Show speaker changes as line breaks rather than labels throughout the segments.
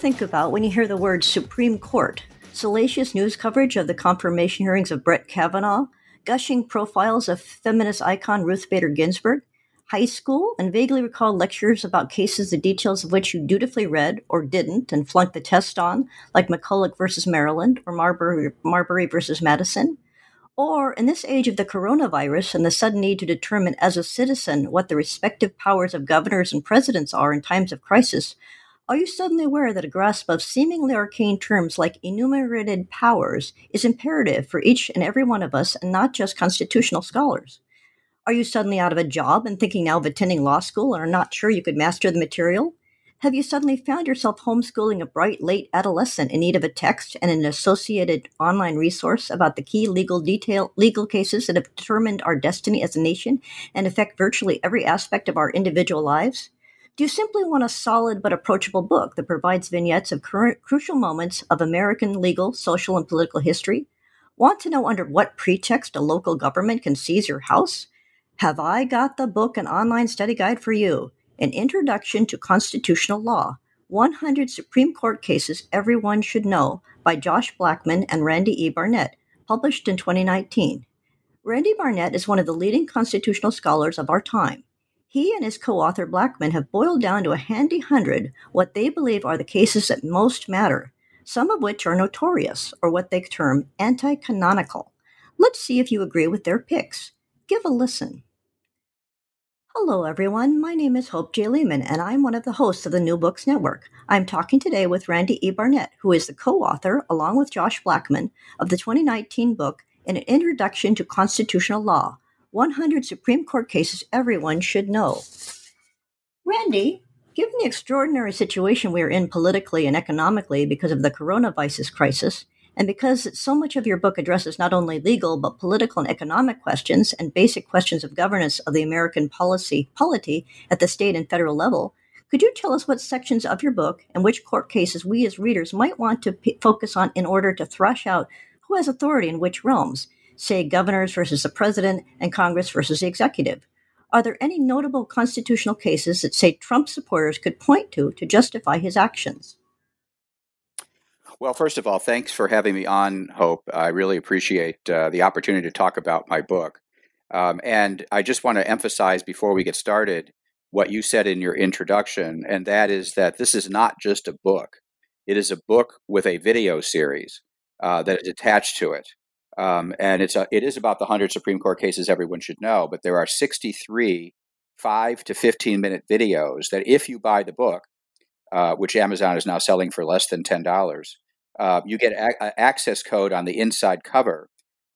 Think about when you hear the word Supreme Court? Salacious news coverage of the confirmation hearings of Brett Kavanaugh, gushing profiles of feminist icon Ruth Bader Ginsburg, high school, and vaguely recalled lectures about cases the details of which you dutifully read or didn't and flunked the test on, like McCulloch versus Maryland or Marbury, Marbury versus Madison. Or, in this age of the coronavirus and the sudden need to determine as a citizen what the respective powers of governors and presidents are in times of crisis, are you suddenly aware that a grasp of seemingly arcane terms like enumerated powers is imperative for each and every one of us and not just constitutional scholars? Are you suddenly out of a job and thinking now of attending law school and are not sure you could master the material? Have you suddenly found yourself homeschooling a bright late adolescent in need of a text and an associated online resource about the key legal detail legal cases that have determined our destiny as a nation and affect virtually every aspect of our individual lives? Do you simply want a solid but approachable book that provides vignettes of current crucial moments of American legal, social, and political history? Want to know under what pretext a local government can seize your house? Have I got the book and online study guide for you? An Introduction to Constitutional Law 100 Supreme Court Cases Everyone Should Know by Josh Blackman and Randy E. Barnett, published in 2019. Randy Barnett is one of the leading constitutional scholars of our time. He and his co author Blackman have boiled down to a handy hundred what they believe are the cases that most matter, some of which are notorious, or what they term anti canonical. Let's see if you agree with their picks. Give a listen. Hello, everyone. My name is Hope J. Lehman, and I'm one of the hosts of the New Books Network. I'm talking today with Randy E. Barnett, who is the co author, along with Josh Blackman, of the 2019 book, An Introduction to Constitutional Law 100 Supreme Court cases everyone should know. Randy, given the extraordinary situation we are in politically and economically because of the coronavirus crisis, and because so much of your book addresses not only legal but political and economic questions and basic questions of governance of the American policy polity at the state and federal level, could you tell us what sections of your book and which court cases we as readers might want to p- focus on in order to thrash out who has authority in which realms say governors versus the president and Congress versus the executive? Are there any notable constitutional cases that, say, Trump supporters could point to to justify his actions?
Well, first of all, thanks for having me on, Hope. I really appreciate uh, the opportunity to talk about my book. Um, and I just want to emphasize before we get started what you said in your introduction, and that is that this is not just a book, it is a book with a video series uh, that is attached to it. Um, and it's a, it is about the 100 Supreme Court cases everyone should know, but there are 63 5 to 15 minute videos that if you buy the book, uh, which Amazon is now selling for less than $10, uh, you get an access code on the inside cover.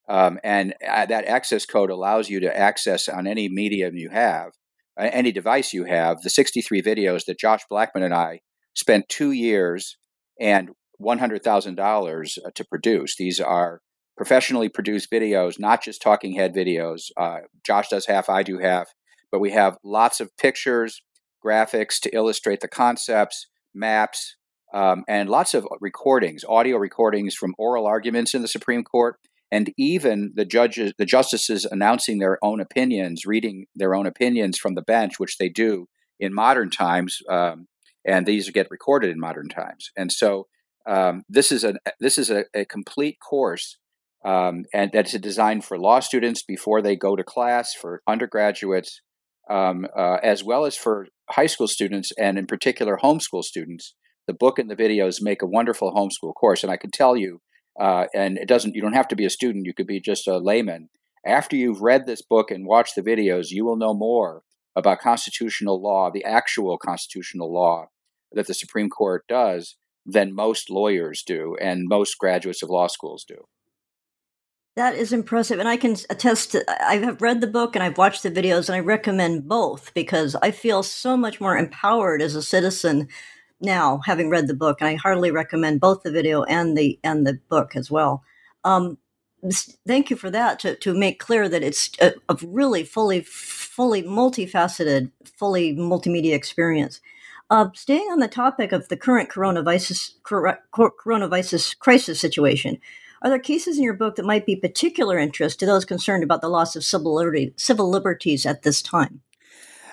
Um, and uh, that access code allows you to access on any medium you have, any device you have, the 63 videos that Josh Blackman and I spent two years and $100,000 uh, to produce. These are professionally produced videos, not just talking head videos. Uh, Josh does half, I do half, but we have lots of pictures, graphics to illustrate the concepts, maps, um, and lots of recordings, audio recordings from oral arguments in the Supreme Court, and even the judges, the justices announcing their own opinions, reading their own opinions from the bench, which they do in modern times, um, and these get recorded in modern times. And so um, this is a this is a, a complete course um, and that's designed for law students before they go to class, for undergraduates, um, uh, as well as for high school students, and in particular homeschool students. The book and the videos make a wonderful homeschool course, and I can tell you, uh, and it doesn't. You don't have to be a student; you could be just a layman. After you've read this book and watched the videos, you will know more about constitutional law, the actual constitutional law that the Supreme Court does, than most lawyers do and most graduates of law schools do.
That is impressive. And I can attest to, I have read the book and I've watched the videos and I recommend both because I feel so much more empowered as a citizen now having read the book. And I heartily recommend both the video and the, and the book as well. Um, thank you for that to, to make clear that it's a, a really fully, fully multifaceted, fully multimedia experience. Uh, staying on the topic of the current coronavirus, coronavirus crisis situation, are there cases in your book that might be particular interest to those concerned about the loss of civil, liberty, civil liberties at this time?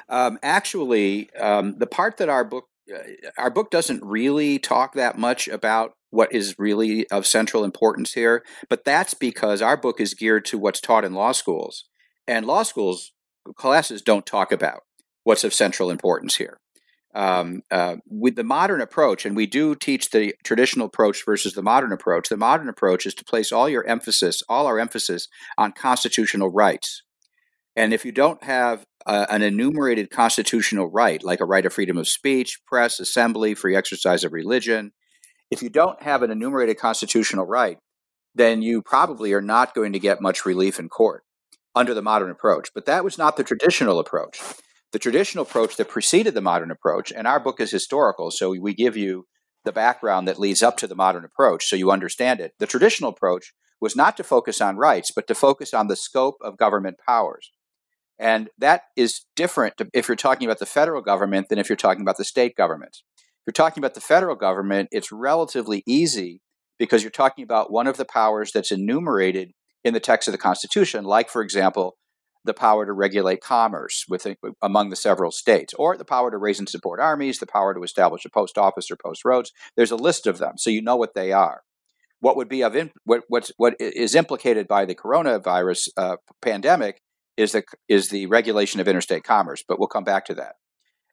Um, actually, um, the part that our book uh, our book doesn't really talk that much about what is really of central importance here, but that's because our book is geared to what's taught in law schools, and law schools classes don't talk about what's of central importance here um, uh, with the modern approach, and we do teach the traditional approach versus the modern approach. The modern approach is to place all your emphasis, all our emphasis, on constitutional rights. And if you don't have an enumerated constitutional right, like a right of freedom of speech, press, assembly, free exercise of religion, if you don't have an enumerated constitutional right, then you probably are not going to get much relief in court under the modern approach. But that was not the traditional approach the traditional approach that preceded the modern approach, and our book is historical, so we give you the background that leads up to the modern approach so you understand it. The traditional approach was not to focus on rights, but to focus on the scope of government powers. And that is different if you're talking about the federal government than if you're talking about the state governments. If you're talking about the federal government, it's relatively easy because you're talking about one of the powers that's enumerated in the text of the Constitution, like, for example, the power to regulate commerce within, among the several states, or the power to raise and support armies, the power to establish a post office or post roads. There's a list of them, so you know what they are. What would be of in, what what's, what is implicated by the coronavirus uh, pandemic is the is the regulation of interstate commerce, but we'll come back to that.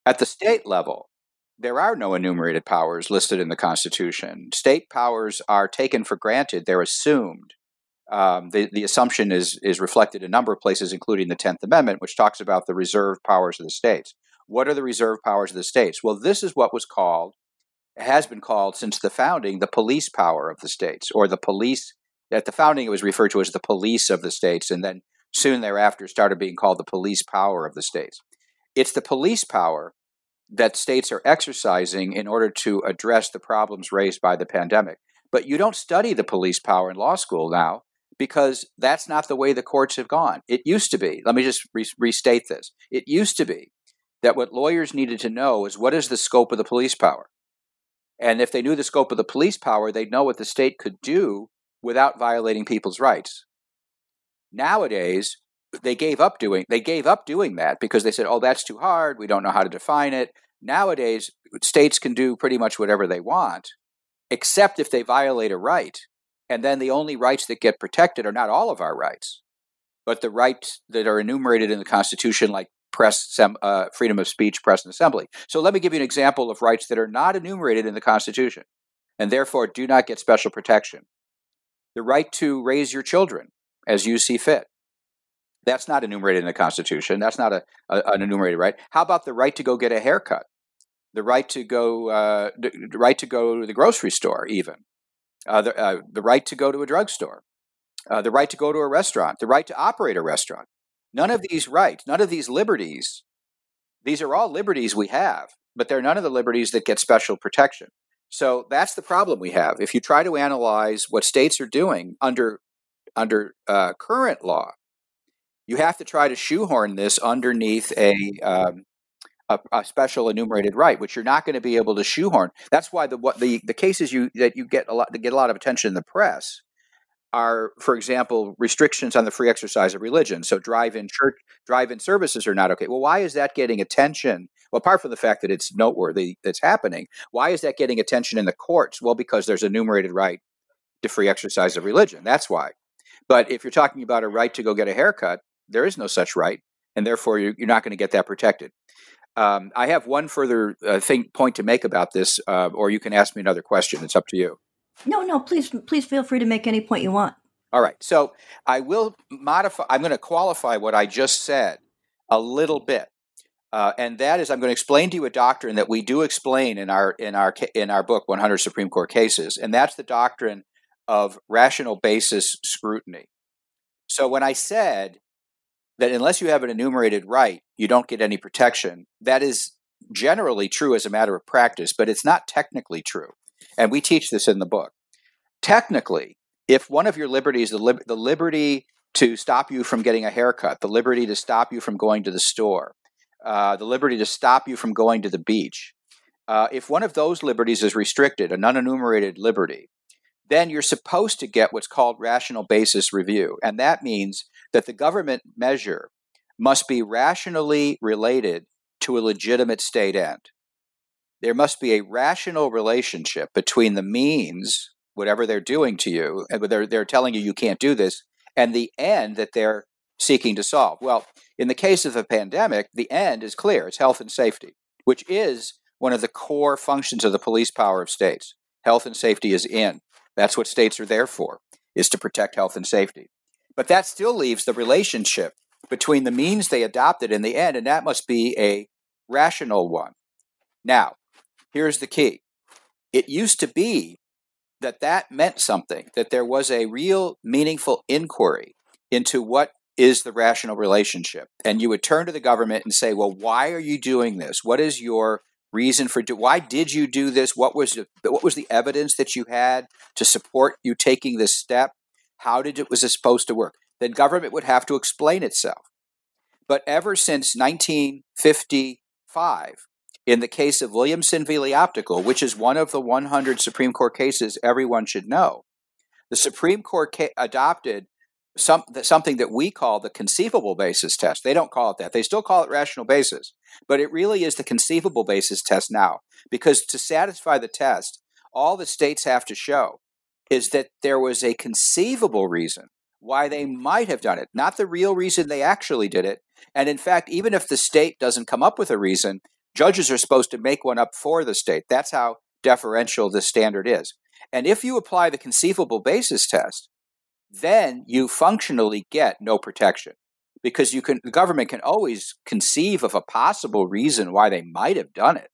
At the state level, there are no enumerated powers listed in the Constitution. State powers are taken for granted; they're assumed um, the, the assumption is, is reflected in a number of places, including the 10th Amendment, which talks about the reserved powers of the states. What are the reserved powers of the states? Well, this is what was called, has been called since the founding, the police power of the states, or the police. At the founding, it was referred to as the police of the states, and then soon thereafter started being called the police power of the states. It's the police power that states are exercising in order to address the problems raised by the pandemic. But you don't study the police power in law school now because that's not the way the courts have gone. It used to be, let me just re- restate this. It used to be that what lawyers needed to know is what is the scope of the police power? And if they knew the scope of the police power, they'd know what the state could do without violating people's rights. Nowadays, they gave up doing they gave up doing that because they said, "Oh, that's too hard. We don't know how to define it." Nowadays, states can do pretty much whatever they want, except if they violate a right. And then the only rights that get protected are not all of our rights, but the rights that are enumerated in the Constitution, like press, uh, freedom of speech, press, and assembly. So let me give you an example of rights that are not enumerated in the Constitution and therefore do not get special protection. The right to raise your children as you see fit. That's not enumerated in the Constitution. That's not a, a, an enumerated right. How about the right to go get a haircut? The right to go, uh, the right to go to the grocery store, even uh, the, uh, the right to go to a drugstore, uh, the right to go to a restaurant, the right to operate a restaurant. None of these rights, none of these liberties, these are all liberties we have, but they're none of the liberties that get special protection. So that's the problem we have. If you try to analyze what states are doing under under uh, current law, you have to try to shoehorn this underneath a um, a, a, special enumerated right, which you're not going to be able to shoehorn. That's why the what the the cases you that you get a lot that get a lot of attention in the press are, for example, restrictions on the free exercise of religion. So drive-in church drive-in services are not okay. Well, why is that getting attention? Well, apart from the fact that it's noteworthy that's happening, why is that getting attention in the courts? Well, because there's a enumerated right to free exercise of religion. That's why. But if you're talking about a right to go get a haircut, there is no such right, and therefore you're, you're not going to get that protected. Um, I have one further uh, thing point to make about this, uh, or you can ask me another question. It's up to you.
No, no, please, please feel free to make any point you want.
All right. So I will modify. I'm going to qualify what I just said a little bit, uh, and that is I'm going to explain to you a doctrine that we do explain in our in our in our book 100 Supreme Court Cases, and that's the doctrine of rational basis scrutiny. So when I said that unless you have an enumerated right, you don't get any protection, that is generally true as a matter of practice, but it's not technically true. And we teach this in the book. Technically, if one of your liberties, the, the liberty to stop you from getting a haircut, the liberty to stop you from going to the store, uh, the liberty to stop you from going to the beach, uh, if one of those liberties is restricted, an unenumerated liberty, then you're supposed to get what's called rational basis review. And that means that the government measure must be rationally related to a legitimate state end. There must be a rational relationship between the means, whatever they're doing to you, and they're, they're telling you you can't do this, and the end that they're seeking to solve. Well, in the case of a pandemic, the end is clear it's health and safety, which is one of the core functions of the police power of states. Health and safety is in. That's what states are there for, is to protect health and safety. But that still leaves the relationship between the means they adopted in the end, and that must be a rational one. Now, here's the key. It used to be that that meant something, that there was a real meaningful inquiry into what is the rational relationship. And you would turn to the government and say, well, why are you doing this? What is your reason for do why did you do this? What was the, what was the evidence that you had to support you taking this step? How did it was it supposed to work? Then government would have to explain itself. But ever since 1955 in the case of williamson v. Optical which is one of the 100 supreme court cases everyone should know the supreme court ca- adopted some, something that we call the conceivable basis test. They don't call it that. They still call it rational basis, but it really is the conceivable basis test now. Because to satisfy the test, all the states have to show is that there was a conceivable reason why they might have done it, not the real reason they actually did it. And in fact, even if the state doesn't come up with a reason, judges are supposed to make one up for the state. That's how deferential the standard is. And if you apply the conceivable basis test, then you functionally get no protection because you can the government can always conceive of a possible reason why they might have done it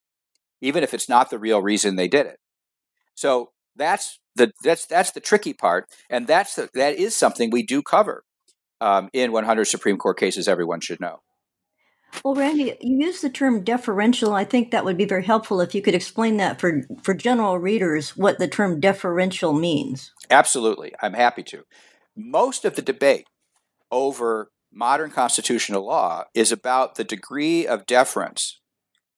even if it's not the real reason they did it. So that's the that's that's the tricky part and that's the, that is something we do cover um, in 100 supreme court cases everyone should know
well, Randy, you use the term deferential. I think that would be very helpful if you could explain that for, for general readers what the term deferential means.
Absolutely. I'm happy to. Most of the debate over modern constitutional law is about the degree of deference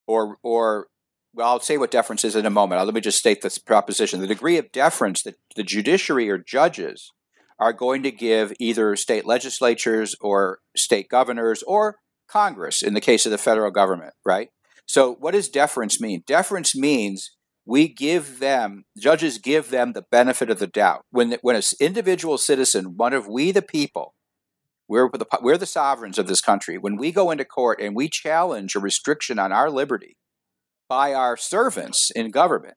or or well, I'll say what deference is in a moment. Let me just state this proposition. The degree of deference that the judiciary or judges are going to give either state legislatures or state governors or Congress in the case of the federal government, right? So, what does deference mean? Deference means we give them, judges give them the benefit of the doubt. When, when an individual citizen, one of we the people, we're the, we're the sovereigns of this country, when we go into court and we challenge a restriction on our liberty by our servants in government,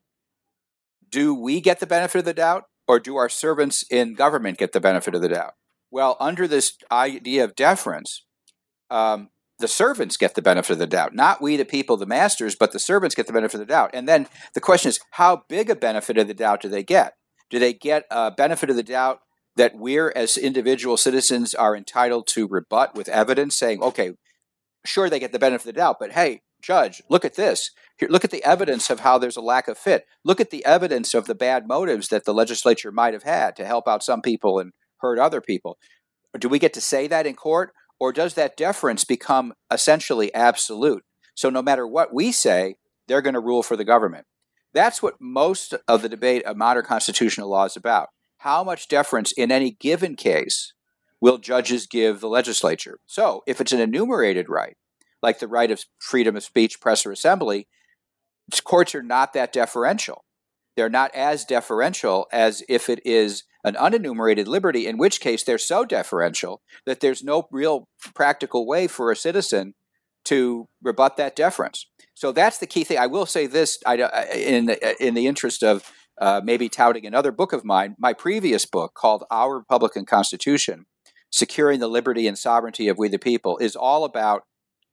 do we get the benefit of the doubt or do our servants in government get the benefit of the doubt? Well, under this idea of deference, um, the servants get the benefit of the doubt. Not we, the people, the masters, but the servants get the benefit of the doubt. And then the question is, how big a benefit of the doubt do they get? Do they get a benefit of the doubt that we're, as individual citizens, are entitled to rebut with evidence, saying, okay, sure, they get the benefit of the doubt, but hey, judge, look at this. Here, look at the evidence of how there's a lack of fit. Look at the evidence of the bad motives that the legislature might have had to help out some people and hurt other people. Do we get to say that in court? Or does that deference become essentially absolute? So no matter what we say, they're going to rule for the government. That's what most of the debate of modern constitutional law is about. How much deference in any given case will judges give the legislature? So if it's an enumerated right, like the right of freedom of speech, press, or assembly, courts are not that deferential. They're not as deferential as if it is an unenumerated liberty, in which case they're so deferential that there's no real practical way for a citizen to rebut that deference. So that's the key thing. I will say this in, in the interest of uh, maybe touting another book of mine, my previous book called Our Republican Constitution Securing the Liberty and Sovereignty of We the People is all about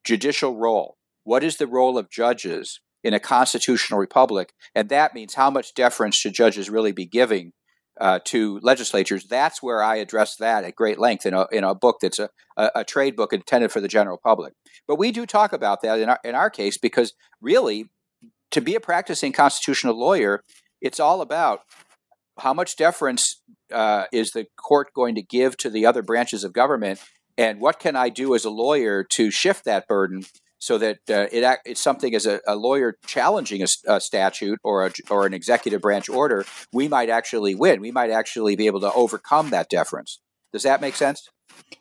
judicial role. What is the role of judges in a constitutional republic? And that means how much deference should judges really be giving uh, to legislatures. That's where I address that at great length in a, in a book that's a, a, a, trade book intended for the general public. But we do talk about that in our, in our case because really, to be a practicing constitutional lawyer, it's all about how much deference uh, is the court going to give to the other branches of government, and what can I do as a lawyer to shift that burden so that uh, it, it's something as a, a lawyer challenging a, a, statute or a, or an executive branch order, we might actually win. We might actually be able to overcome that deference. Does that make sense?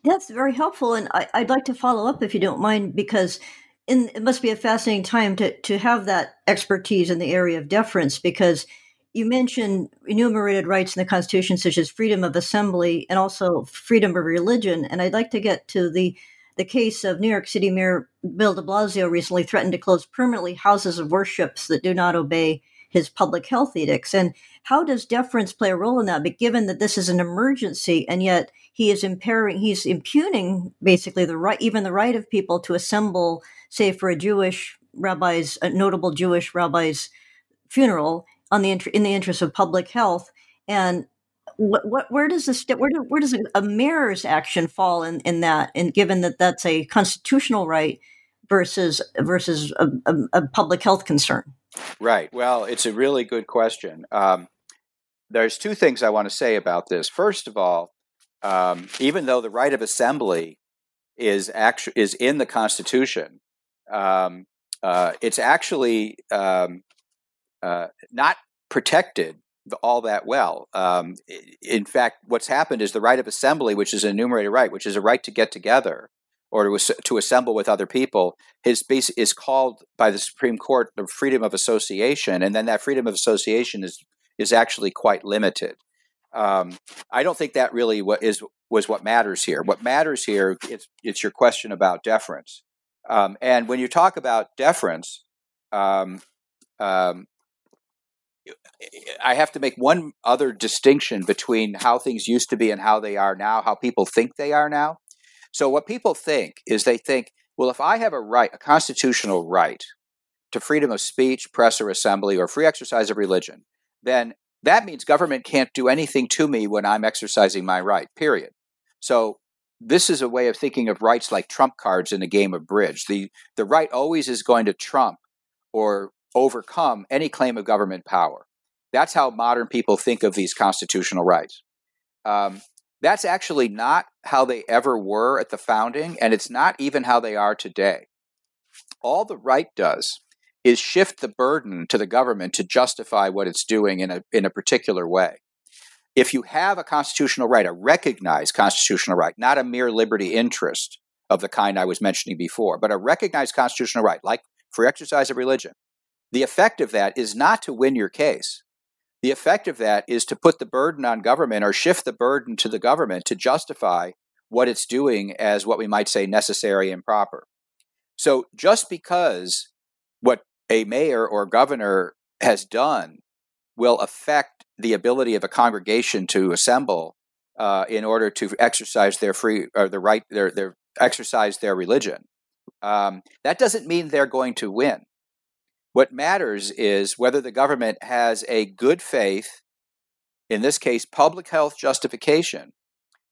That's very helpful, and I, would like to follow up if you don't mind, because in, it must be a fascinating time to to have that expertise in the area of deference, because you mentioned enumerated rights in the Constitution, such as freedom of assembly and also freedom of religion, and I'd like to get to the the case of New York City Mayor Bill de Blasio recently threatened to close permanently houses of worships that do not obey his public health edicts. And how does deference play a role in that? But given that this is an emergency and yet he is impairing, he's impugning basically the right, even the right of people to assemble, say, for a Jewish rabbi's, a notable Jewish rabbi's funeral on the in the interest of public health. And what, what where does this where, do, where does a, mayor's action fall in, in that and given that that's a constitutional right versus versus a, a, a public health concern?
Right. Well it's a really good question. Um, there's two things i want to say about this. First of all um, even though the right of assembly is actually is in the constitution um, uh, it's actually um, uh, not protected all that well. Um, in fact, what's happened is the right of assembly, which is an enumerated right, which is a right to get together or to, to assemble with other people, base is called by the Supreme Court the freedom of association, and then that freedom of association is is actually quite limited. Um, I don't think that really what is was what matters here. What matters here it's it's your question about deference, um, and when you talk about deference. Um, um I have to make one other distinction between how things used to be and how they are now, how people think they are now. So, what people think is they think, well, if I have a right, a constitutional right to freedom of speech, press, or assembly, or free exercise of religion, then that means government can't do anything to me when I'm exercising my right, period. So, this is a way of thinking of rights like trump cards in a game of bridge. The, the right always is going to trump or overcome any claim of government power. That's how modern people think of these constitutional rights. Um, that's actually not how they ever were at the founding, and it's not even how they are today. All the right does is shift the burden to the government to justify what it's doing in a, in a particular way. If you have a constitutional right, a recognized constitutional right, not a mere liberty interest of the kind I was mentioning before, but a recognized constitutional right, like free exercise of religion, the effect of that is not to win your case. The effect of that is to put the burden on government or shift the burden to the government to justify what it's doing as what we might say necessary and proper. So just because what a mayor or governor has done will affect the ability of a congregation to assemble uh, in order to exercise their free or the right their their exercise their religion. Um, that doesn't mean they're going to win. What matters is whether the government has a good faith, in this case, public health justification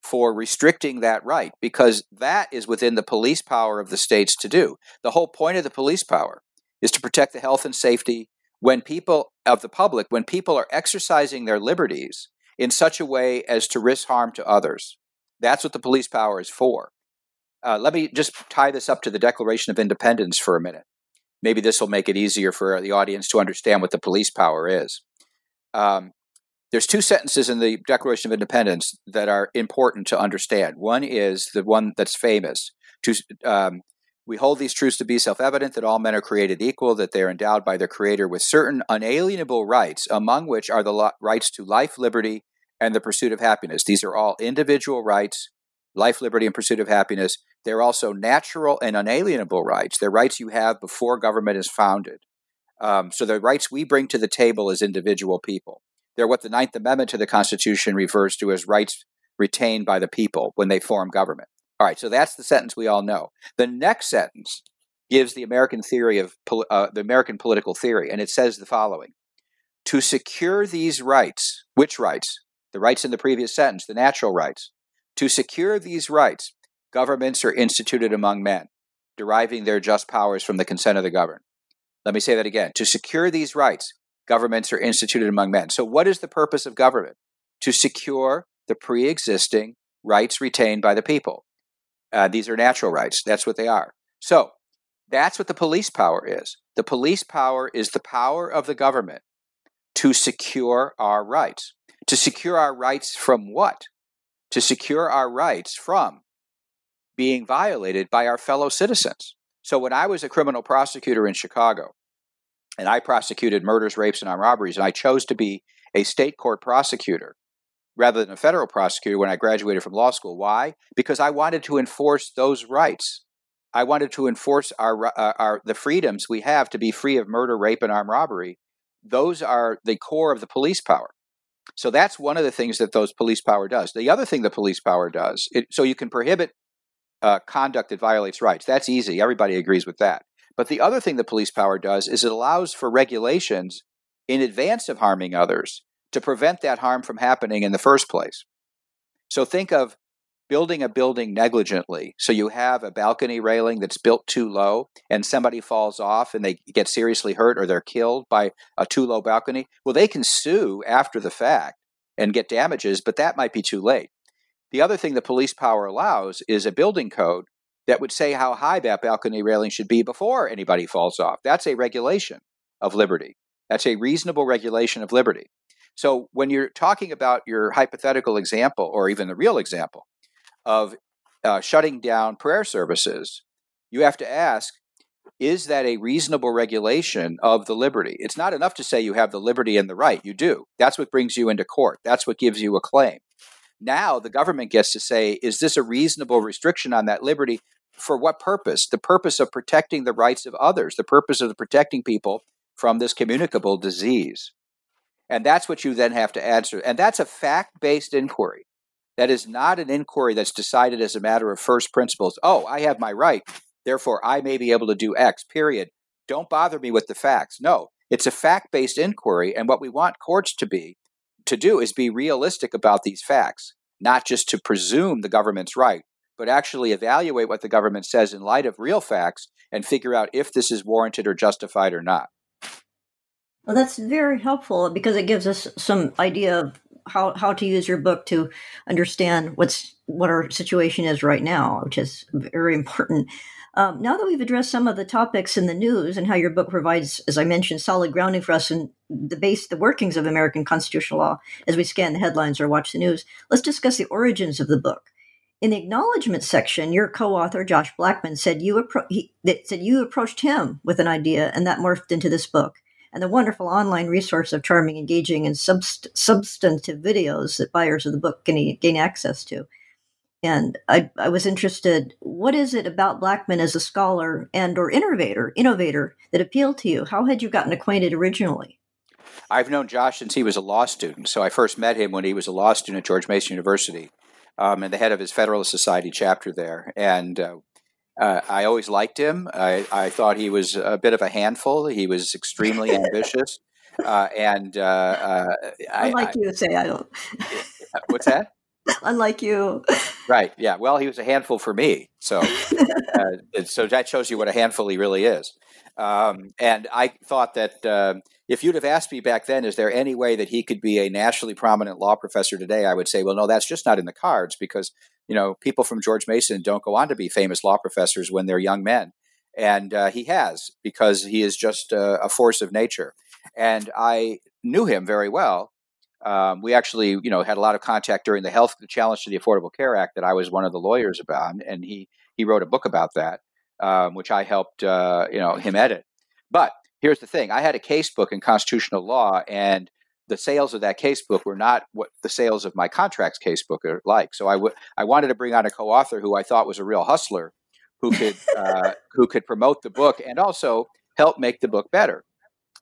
for restricting that right, because that is within the police power of the states to do. The whole point of the police power is to protect the health and safety when people of the public, when people are exercising their liberties in such a way as to risk harm to others. That's what the police power is for. Uh, let me just tie this up to the Declaration of Independence for a minute maybe this will make it easier for the audience to understand what the police power is. Um, there's two sentences in the Declaration of Independence that are important to understand. One is the one that's famous. To, um, we hold these truths to be self evident that all men are created equal, that they are endowed by their Creator with certain unalienable rights, among which are the lo- rights to life, liberty, and the pursuit of happiness. These are all individual rights life, liberty, and pursuit of happiness. They're also natural and unalienable rights. They're rights you have before government is founded. Um, so the rights we bring to the table as individual people. They're what the Ninth Amendment to the Constitution refers to as rights retained by the people when they form government. All right, so that's the sentence we all know. The next sentence gives the American theory of uh, the American political theory, and it says the following: To secure these rights, which rights? the rights in the previous sentence, the natural rights. To secure these rights, governments are instituted among men, deriving their just powers from the consent of the governed. Let me say that again. To secure these rights, governments are instituted among men. So, what is the purpose of government? To secure the pre existing rights retained by the people. Uh, these are natural rights. That's what they are. So, that's what the police power is. The police power is the power of the government to secure our rights. To secure our rights from what? To secure our rights from being violated by our fellow citizens. So when I was a criminal prosecutor in Chicago, and I prosecuted murders, rapes, and armed robberies, and I chose to be a state court prosecutor rather than a federal prosecutor when I graduated from law school. Why? Because I wanted to enforce those rights. I wanted to enforce our, uh, our the freedoms we have to be free of murder, rape, and armed robbery. Those are the core of the police power. So that's one of the things that those police power does. The other thing the police power does, it, so you can prohibit uh, conduct that violates rights. That's easy. Everybody agrees with that. But the other thing the police power does is it allows for regulations in advance of harming others to prevent that harm from happening in the first place. So think of building a building negligently. So you have a balcony railing that's built too low and somebody falls off and they get seriously hurt or they're killed by a too low balcony. Well, they can sue after the fact and get damages, but that might be too late. The other thing the police power allows is a building code that would say how high that balcony railing should be before anybody falls off. That's a regulation of liberty. That's a reasonable regulation of liberty. So when you're talking about your hypothetical example or even the real example, of uh, shutting down prayer services, you have to ask is that a reasonable regulation of the liberty? It's not enough to say you have the liberty and the right. You do. That's what brings you into court, that's what gives you a claim. Now the government gets to say, is this a reasonable restriction on that liberty? For what purpose? The purpose of protecting the rights of others, the purpose of protecting people from this communicable disease. And that's what you then have to answer. And that's a fact based inquiry. That is not an inquiry that's decided as a matter of first principles. Oh, I have my right, therefore I may be able to do X, period. Don't bother me with the facts. No, it's a fact based inquiry. And what we want courts to be, to do, is be realistic about these facts, not just to presume the government's right, but actually evaluate what the government says in light of real facts and figure out if this is warranted or justified or not.
Well, that's very helpful because it gives us some idea of how how to use your book to understand what's what our situation is right now, which is very important. Um, now that we've addressed some of the topics in the news and how your book provides, as I mentioned, solid grounding for us in the base, the workings of American constitutional law as we scan the headlines or watch the news, let's discuss the origins of the book. In the acknowledgement section, your co-author Josh Blackman said you appro- he, said you approached him with an idea, and that morphed into this book and the wonderful online resource of charming, engaging, and subst- substantive videos that buyers of the book can gain access to. And I, I was interested, what is it about Blackman as a scholar and or innovator, innovator that appealed to you? How had you gotten acquainted originally?
I've known Josh since he was a law student. So I first met him when he was a law student at George Mason University um, and the head of his Federalist Society chapter there. And uh, uh, I always liked him. I, I, thought he was a bit of a handful. He was extremely ambitious, uh, and uh, uh
unlike I, you say, I don't.
What's that?
unlike you.
Right. Yeah. Well, he was a handful for me. So, uh, so that shows you what a handful he really is. Um, and I thought that uh, if you'd have asked me back then, is there any way that he could be a nationally prominent law professor today? I would say, well, no, that's just not in the cards because you know people from George Mason don't go on to be famous law professors when they're young men, and uh, he has because he is just a, force of nature. And I knew him very well. Um, we actually, you know, had a lot of contact during the health the challenge to the Affordable Care Act that I was one of the lawyers about, and he he wrote a book about that um, which I helped uh, you know him edit. But here's the thing: I had a casebook in constitutional law, and the sales of that casebook were not what the sales of my contracts casebook are like. So I, w- I wanted to bring on a co-author who I thought was a real hustler, who could uh, who could promote the book and also help make the book better.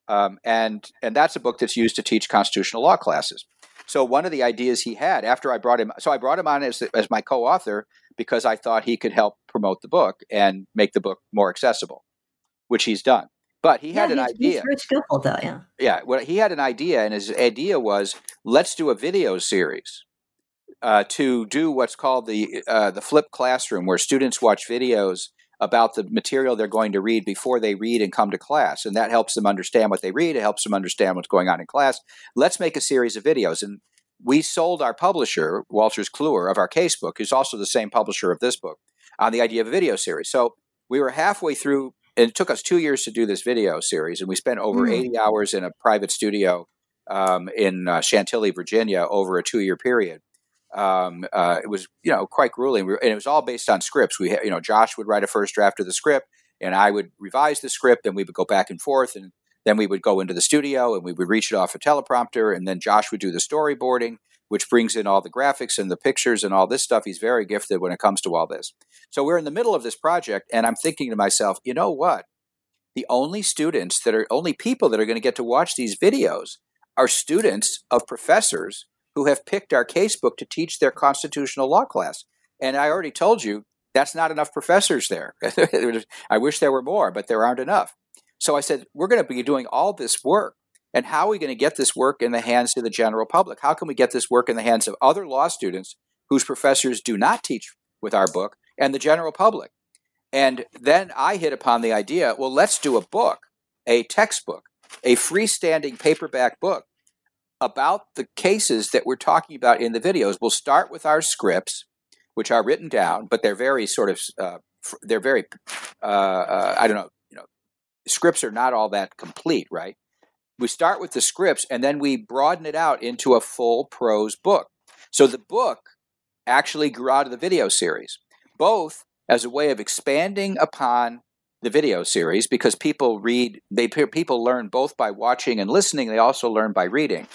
Um, and and that's a book that's used to teach constitutional law classes. So one of the ideas he had after I brought him, so I brought him on as, as my co-author because I thought he could help promote the book and make the book more accessible, which he's done. But he had an
he's,
idea.
He's very skillful, though. Yeah.
Yeah. Well, he had an idea, and his idea was let's do a video series uh, to do what's called the uh, the flip classroom, where students watch videos about the material they're going to read before they read and come to class, and that helps them understand what they read. It helps them understand what's going on in class. Let's make a series of videos, and we sold our publisher, Wolters Kluwer, of our casebook, who's also the same publisher of this book, on the idea of a video series. So we were halfway through, it took us two years to do this video series, and we spent over mm. 80 hours in a private studio um, in uh, Chantilly, Virginia, over a two-year period. Um, uh, it was, you know, quite grueling, and it was all based on scripts. We, had, you know, Josh would write a first draft of the script, and I would revise the script, and we would go back and forth, and then we would go into the studio and we would reach it off a teleprompter, and then Josh would do the storyboarding, which brings in all the graphics and the pictures and all this stuff. He's very gifted when it comes to all this. So we're in the middle of this project, and I'm thinking to myself, you know what? The only students that are only people that are going to get to watch these videos are students of professors who have picked our casebook to teach their constitutional law class. And I already told you that's not enough professors there. I wish there were more, but there aren't enough. So I said, we're going to be doing all this work. And how are we going to get this work in the hands of the general public? How can we get this work in the hands of other law students whose professors do not teach with our book and the general public? And then I hit upon the idea well, let's do a book, a textbook, a freestanding paperback book about the cases that we're talking about in the videos. We'll start with our scripts, which are written down, but they're very sort of, uh, they're very, uh, uh, I don't know, you know, scripts are not all that complete, right? We start with the scripts and then we broaden it out into a full prose book. So the book actually grew out of the video series, both as a way of expanding upon the video series because people read they people learn both by watching and listening they also learn by reading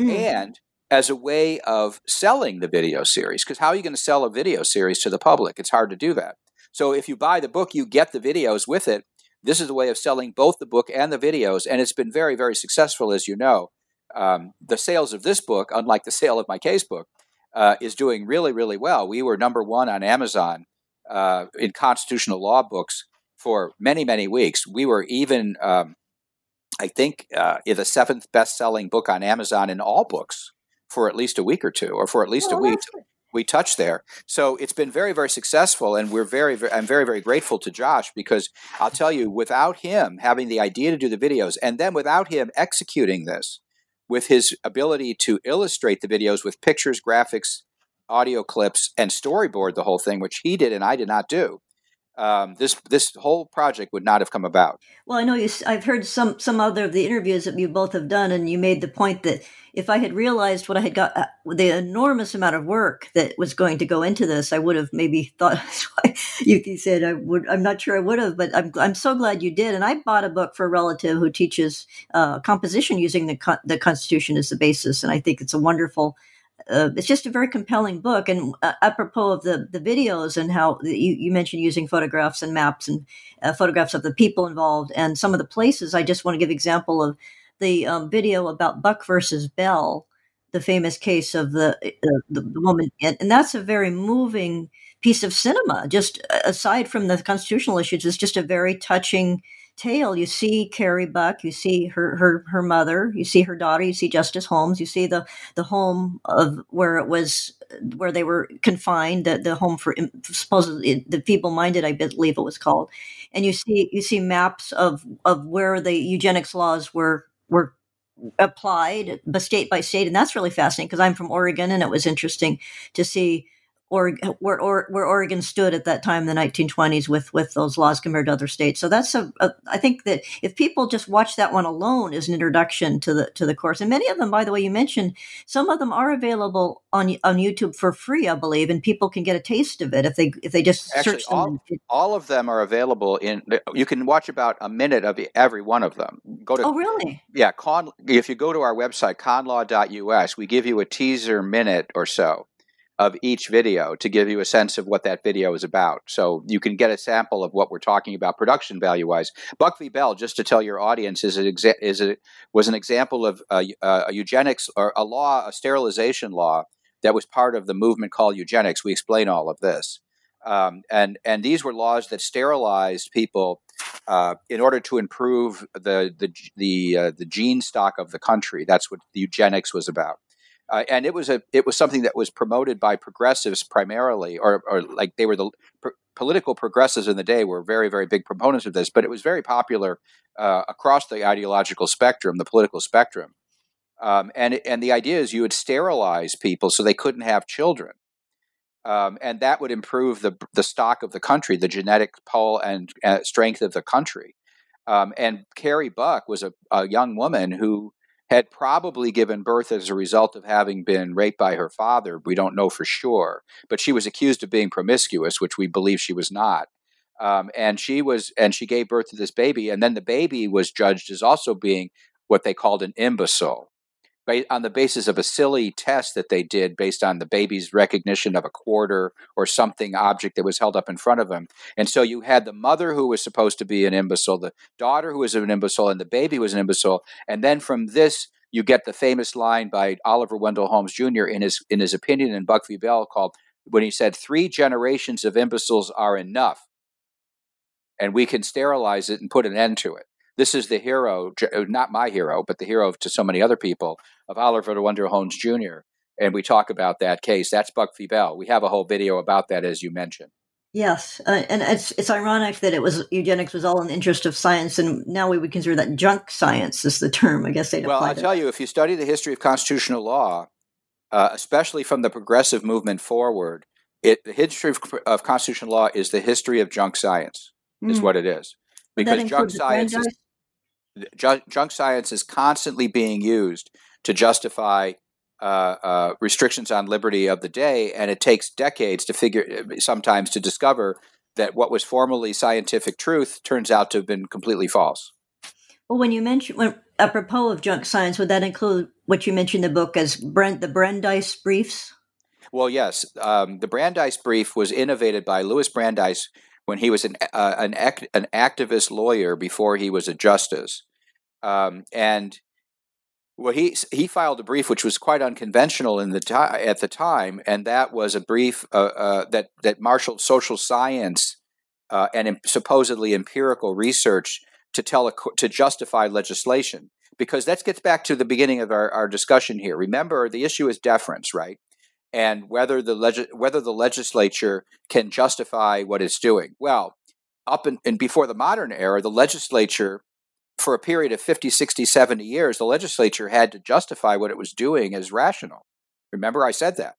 mm. and as a way of selling the video series because how are you going to sell a video series to the public it's hard to do that so if you buy the book you get the videos with it this is a way of selling both the book and the videos, and it's been very, very successful, as you know. Um, the sales of this book, unlike the sale of my case book, uh, is doing really, really well. We were number one on Amazon uh, in constitutional law books for many, many weeks. We were even, um, I think, uh, the seventh best-selling book on Amazon in all books for at least a week or two, or for at least oh, a week we touched there. So it's been very, very successful, and we're very, very, I'm very, very grateful to Josh because I'll tell you, without him having the idea to do the videos, and then without him executing this with his ability to illustrate the videos with pictures, graphics, audio clips, and storyboard the whole thing, which he did and I did not do, um, this this whole project would not have come about.
Well, I know you. I've heard some some other of the interviews that you both have done, and you made the point that if I had realized what I had got, uh, the enormous amount of work that was going to go into this, I would have maybe thought. you, said I would. I'm not sure I would have, but I'm I'm so glad you did. And I bought a book for a relative who teaches uh, composition using the the Constitution as the basis, and I think it's a wonderful uh, it's just a very compelling book. And uh, apropos of the the videos and how you, you mentioned using photographs and maps and uh, photographs of the people involved and some of the places, I just want to give example of the um, video about Buck versus Bell, the famous case of the uh, the, the woman, and, and that's a very moving piece of cinema. Just uh, aside from the constitutional issues, it's just a very touching tale, you see Carrie Buck, you see her her her mother, you see her daughter, you see Justice Holmes, you see the the home of where it was where they were confined, the, the home for supposedly the feeble minded, I believe it was called, and you see you see maps of of where the eugenics laws were were applied, state by state, and that's really fascinating because I'm from Oregon, and it was interesting to see or where, or, where Oregon stood at that time in the 1920s with with those laws compared to other states. So that's a, a I think that if people just watch that one alone as an introduction to the to the course, and many of them, by the way, you mentioned some of them are available on on YouTube for free, I believe, and people can get a taste of it if they if they just
Actually,
search
them. All, all of them are available in. You can watch about a minute of every one of them.
Go to oh really?
Yeah, con. If you go to our website conlaw.us, we give you a teaser minute or so of each video to give you a sense of what that video is about. So you can get a sample of what we're talking about production value wise. Buck v. Bell, just to tell your audience, is, an exa- is a, was an example of a, eugenics or a law, a sterilization law that was part of the movement called eugenics. We explain all of this. Um, and, and these were laws that sterilized people uh, in order to improve the the the uh, the gene stock of the country. That's what eugenics was about. Uh, and it was a it was something that was promoted by progressives primarily, or, or like they were the pr- political progressives in the day were very very big proponents of this. But it was very popular uh, across the ideological spectrum, the political spectrum. Um, and and the idea is you would sterilize people so they couldn't have children, um, and that would improve the the stock of the country, the genetic pull and uh, strength of the country. Um, and Carrie Buck was a, a young woman who had probably given birth as a result of having been raped by her father. We don't know for sure, but she was accused of being promiscuous, which we believe she was not. Um, and she was, and she gave birth to this baby, and then the baby was judged as also being what they called an imbecile on the basis of a silly test that they did based on the baby's recognition of a quarter or something object that was held up in front of him. And so you had the mother who was supposed to be an imbecile, the daughter who was an imbecile, and the baby was an imbecile. And then from this, you get the famous line by Oliver Wendell Holmes Jr. in his in his opinion in Buck v. Bell called when he said three generations of imbeciles are enough, and we can sterilize it and put an end to it. This is the hero, uh, not my hero, but the hero to so many other people of Oliver Wendell Holmes Jr. And we talk about that case. That's Buck v. Bell. We have a whole video about that, as you mentioned.
Yes, uh, and it's it's ironic that it was eugenics was all in the interest of science, and now we would consider that junk science is the term. I guess they.
Well, I'll tell you, if you study the history of constitutional law, uh, especially from the progressive movement forward, it the history of, of constitutional law is the history of junk science. Mm. Is hmm. what it is because junk science is, junk science is constantly being used to justify uh, uh, restrictions on liberty of the day, and it takes decades to figure, sometimes to discover that what was formerly scientific truth turns out to have been completely false.
Well, when you mentioned, when, apropos of junk science, would that include what you mentioned in the book as Brent, the Brandeis briefs?
Well, yes. Um, the Brandeis brief was innovated by Louis Brandeis when he was an uh, an, act, an activist lawyer before he was a justice. Um, and well, he he filed a brief which was quite unconventional in the ti- at the time, and that was a brief uh, uh, that that marshaled social science uh, and supposedly empirical research to tell to justify legislation. Because that gets back to the beginning of our, our discussion here. Remember, the issue is deference, right? And whether the leg- whether the legislature can justify what it's doing. Well, up in, and before the modern era, the legislature for a period of 50, 60, 70 years, the legislature had to justify what it was doing as rational. Remember, I said that.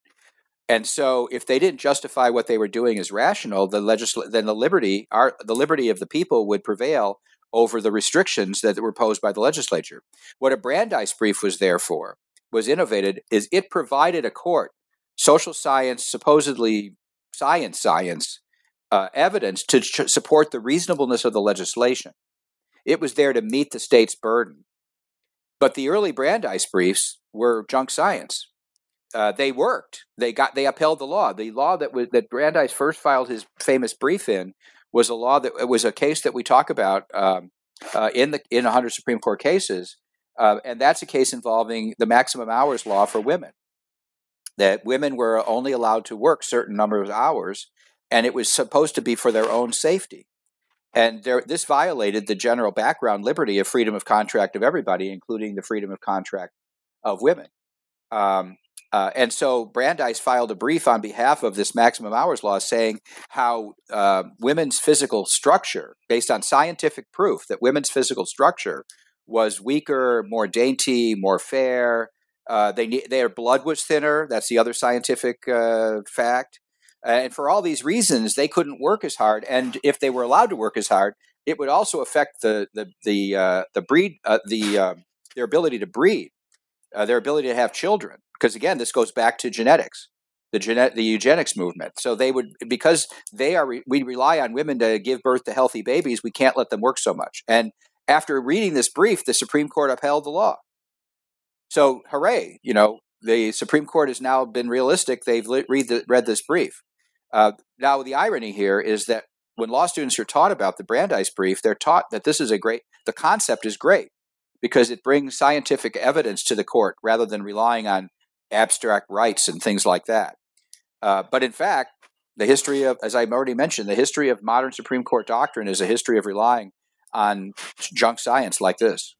And so, if they didn't justify what they were doing as rational, the legisl- then the liberty, our, the liberty of the people would prevail over the restrictions that were posed by the legislature. What a Brandeis brief was there for, was innovated, is it provided a court, social science, supposedly science, science, uh, evidence to ch- support the reasonableness of the legislation. It was there to meet the state's burden. But the early Brandeis briefs were junk science. Uh, they worked. They got. They upheld the law. The law that was, that Brandeis first filed his famous brief in was a law that was a case that we talk about um, uh, in the in 100 Supreme Court cases, uh, and that's a case involving the maximum hours law for women. That women were only allowed to work certain number of hours, and it was supposed to be for their own safety. And there, this violated the general background liberty of freedom of contract of everybody, including the freedom of contract of women. Um, uh, and so Brandeis filed a brief on behalf of this maximum hours law saying how uh, women's physical structure, based on scientific proof that women's physical structure was weaker, more dainty, more fair. Uh, they their blood was thinner. That's the other scientific uh, fact. And for all these reasons, they couldn't work as hard. And if they were allowed to work as hard, it would also affect the the the uh, the breed uh, the um, their ability to breed, their ability to have children. Because again, this goes back to genetics, the genet- the eugenics movement. So they would because they are re- we rely on women to give birth to healthy babies. We can't let them work so much. And after reading this brief, the Supreme Court upheld the law. So hooray! You know the Supreme Court has now been realistic. They've read, the, read this brief. Uh, now, the irony here is that when law students are taught about the Brandeis brief, they're taught that this is a great, the concept is great because it brings scientific evidence to the court rather than relying on abstract rights and things like that. Uh, but in fact, The history of, as I've already mentioned, the history of modern Supreme Court doctrine is a history of relying on junk science like this.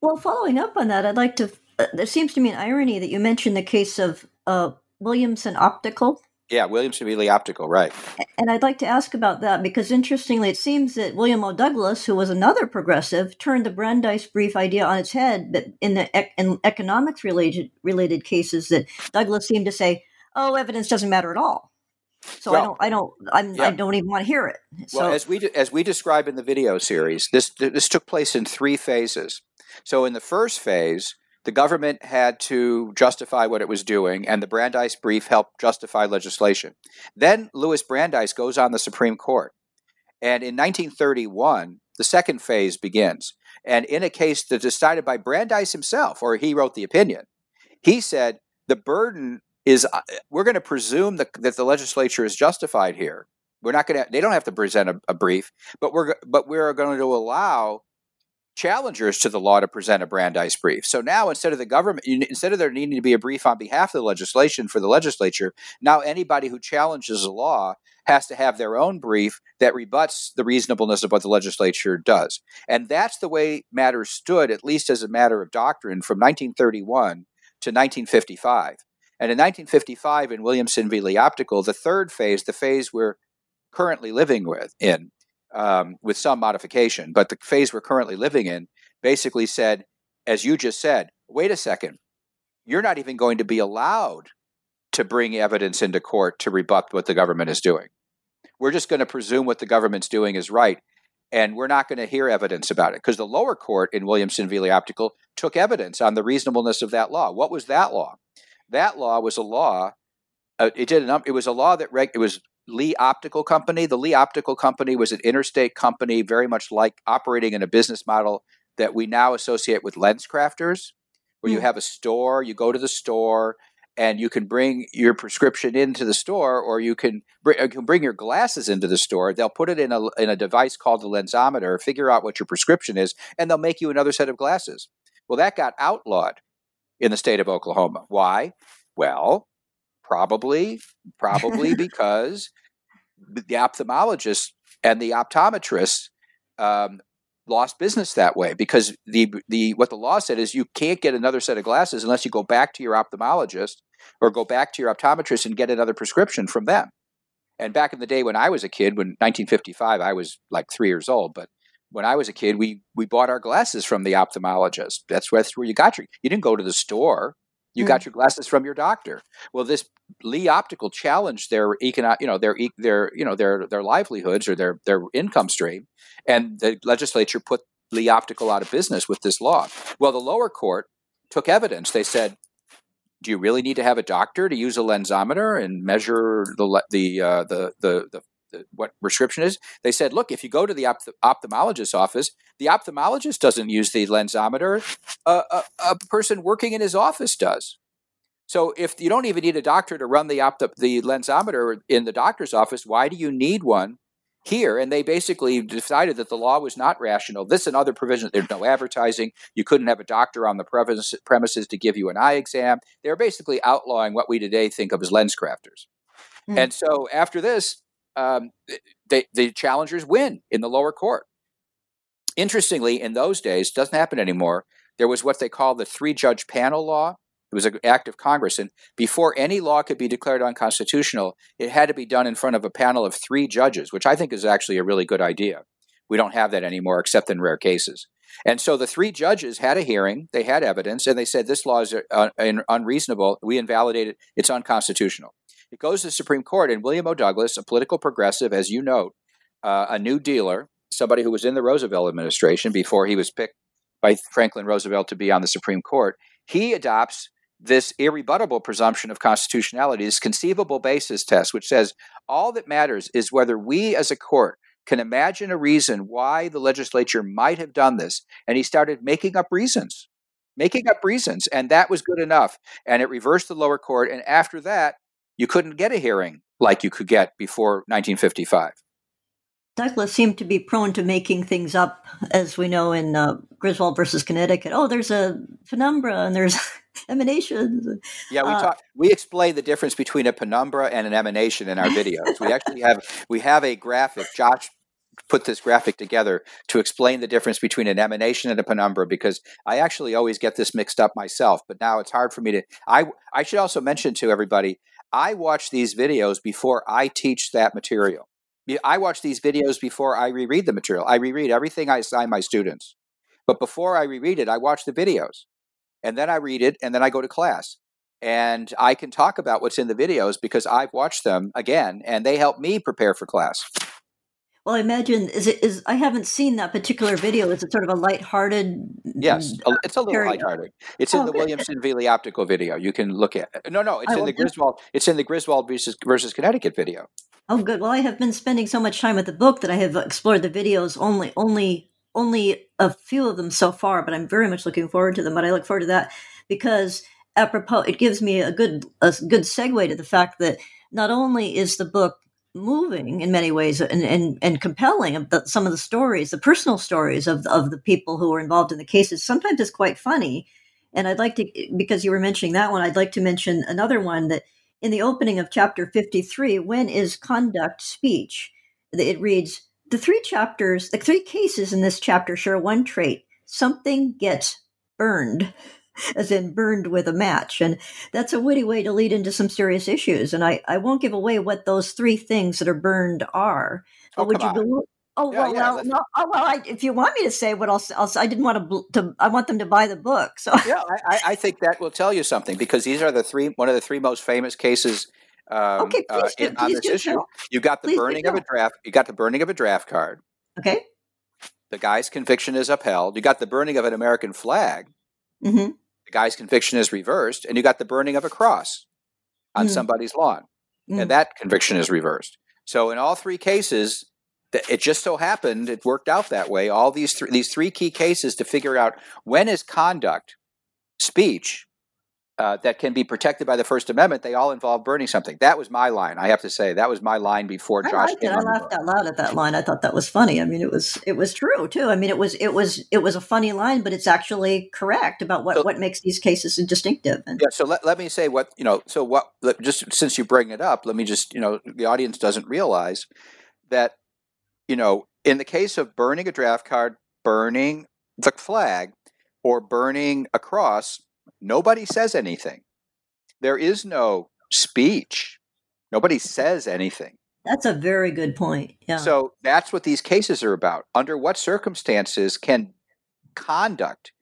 Well, following up on that, I'd like to. Uh, there seems to me an irony that you mentioned the case of uh, Williamson Optical.
Yeah, Williamson v. Optical, right.
And I'd like to ask about that because interestingly, it seems that William O. Douglas, who was another progressive, turned the Brandeis brief idea on its head. But in the in economics related related cases, that Douglas seemed to say, "Oh, evidence doesn't matter at all." So well, I don't, I don't, yeah. I don't even want to hear it. So,
well, as we as we describe in the video series, this this took place in three phases. So in the first phase, the government had to justify what it was doing, and the Brandeis brief helped justify legislation. Then Louis Brandeis goes on the Supreme Court. And in 1931, the second phase begins. And in a case that's decided by Brandeis himself, or he wrote the opinion, he said the burden is uh, we're going to presume that, that the legislature is justified here. We're not going to, they don't have to present a, a brief, but we're, but we're going to allow challengers to the law to present a Brandeis brief. So now instead of the government, instead of there needing to be a brief on behalf of the legislation for the legislature, now anybody who challenges a law has to have their own brief that rebuts the reasonableness of what the legislature does. And that's the way matters stood, at least as a matter of doctrine, from 1931 to 1955. And in 1955, in Williamson v. Lee Optical, the third phase, the phase we're currently living with in, um, with some modification. But the phase we're currently living in basically said, as you just said, wait a second, you're not even going to be allowed to bring evidence into court to rebut what the government is doing. We're just going to presume what the government's doing is right, and we're not going to hear evidence about it because the lower court in Williamson v. Lee Optical took evidence on the reasonableness of that law. What was that law? That law was a law. Uh, it did. An, it was a law that reg, it was Lee Optical Company. The Lee Optical Company was an interstate company, very much like operating in a business model that we now associate with LensCrafters, where mm. you hmm. have a store, you go to the store, and you can bring your prescription into the store, or you can, br- you can bring your glasses into the store. They'll put it in a, in a device called the lensometer, figure out what your prescription is, and they'll make you another set of glasses. Well, that got outlawed in the state of Oklahoma. Why? Well, Probably, probably because the ophthalmologists and the optometrists um, lost business that way because the the what the law said is you can't get another set of glasses unless you go back to your ophthalmologist or go back to your optometrist and get another prescription from them. And back in the day when I was a kid, when 1955, I was like three years old, but when I was a kid, we we bought our glasses from the ophthalmologist. That's where, that's where you got your. You didn't go to the store. You mm. got your glasses from your doctor. Well, this Lee Optical challenged their economic, you know, their their you know their their livelihoods or their their income stream, and the legislature put Lee Optical out of business with this law. Well, the lower court took evidence. They said, "Do you really need to have a doctor to use a lensometer and measure the the uh, the, the the what prescription is. They said, look, if you go to the opt- ophthalmologist's office, the ophthalmologist doesn't use the lensometer. Uh, a, a, person working in his office does. So if you don't even need a doctor to run the opt- the lensometer in the doctor's office, why do you need one here? And they basically decided that the law was not rational. This and other provisions. There's no advertising. You couldn't have a doctor on the premises to give you an eye exam. They're basically outlawing what we today think of as LensCrafters. Mm. And so after this, um, they, the challengers win in the lower court. Interestingly, in those days, doesn't happen anymore. There was what they call the three judge panel law. It was an act of Congress. And before any law could be declared unconstitutional, it had to be done in front of a panel of three judges, which I think is actually a really good idea. We don't have that anymore except in rare cases. And so the three judges had a hearing, they had evidence, and they said this law is uh, unreasonable. We invalidate it, it's unconstitutional. It goes to the Supreme Court, and William O. Douglas, a political progressive, as you note, uh, a new dealer, somebody who was in the Roosevelt administration before he was picked by Franklin Roosevelt to be on the Supreme Court, he adopts this irrebuttable presumption of constitutionality, this conceivable basis test, which says all that matters is whether we as a court can imagine a reason why the legislature might have done this. And he started making up reasons, making up reasons. And that was good enough. And it reversed the lower court. And after that, you couldn't get a hearing like you could get before 1955.
Douglas seemed to be prone to making things up, as we know in uh, Griswold versus Connecticut. Oh, there's a penumbra, and there's emanations.
Yeah, we uh, talk. We explain the difference between a penumbra and an emanation in our videos. we actually have we have a graphic. Josh put this graphic together to explain the difference between an emanation and a penumbra because I actually always get this mixed up myself. But now it's hard for me to. I I should also mention to everybody. I watch these videos before I teach that material. I watch these videos before I reread the material. I reread everything I assign my students. But before I reread it, I watch the videos and then I read it and then I go to class. And I can talk about what's in the videos because I've watched them again and they help me prepare for class.
Well, I imagine is it is I haven't seen that particular video. Is it sort of a light-hearted?
Yes, it's a little light-hearted. It's in oh, the good. Williamson v. Optical video. You can look at. It. No, no, it's in the Griswold. It's in the Griswold versus, versus Connecticut video.
Oh, good. Well, I have been spending so much time with the book that I have explored the videos only only only a few of them so far, but I'm very much looking forward to them. But I look forward to that because apropos, it gives me a good a good segue to the fact that not only is the book moving in many ways and and, and compelling of the, some of the stories, the personal stories of of the people who were involved in the cases. Sometimes it's quite funny, and I'd like to because you were mentioning that one. I'd like to mention another one that in the opening of chapter fifty three, when is conduct speech? It reads the three chapters, the three cases in this chapter share one trait something gets burned, as in burned with a match. And that's a witty way to lead into some serious issues. And I, I won't give away what those three things that are burned are.
But oh, would you go?
Oh yeah, well, yeah, well, no, oh, well I, if you want me to say what else, else, I didn't want to, to. I want them to buy the book. So
yeah, I, I think that will tell you something because these are the three, one of the three most famous cases um,
okay, uh, please, uh, in, on
this issue. You got the please burning of a draft. You got the burning of a draft card.
Okay.
The guy's conviction is upheld. You got the burning of an American flag.
Mm-hmm.
The guy's conviction is reversed, and you got the burning of a cross on mm-hmm. somebody's lawn, mm-hmm. and that conviction is reversed. So in all three cases, it just so happened it worked out that way. All these th- these three key cases to figure out when is conduct speech uh, that can be protected by the First Amendment, they all involve burning something. That was my line. I have to say that was my line before I Josh.
I laughed out loud at that line. I thought that was funny. I mean, it was it was true too. I mean, it was it was it was a funny line, but it's actually correct about what, so, what makes these cases distinctive.
And, yeah. So let, let me say what you know. So what? Just since you bring it up, let me just you know the audience doesn't realize that you know in the case of burning a draft card, burning the flag, or burning a cross Nobody says anything. There is no speech. Nobody says anything.
That's a very good point. Yeah.
So that's what these cases are about. Under what circumstances can conduct,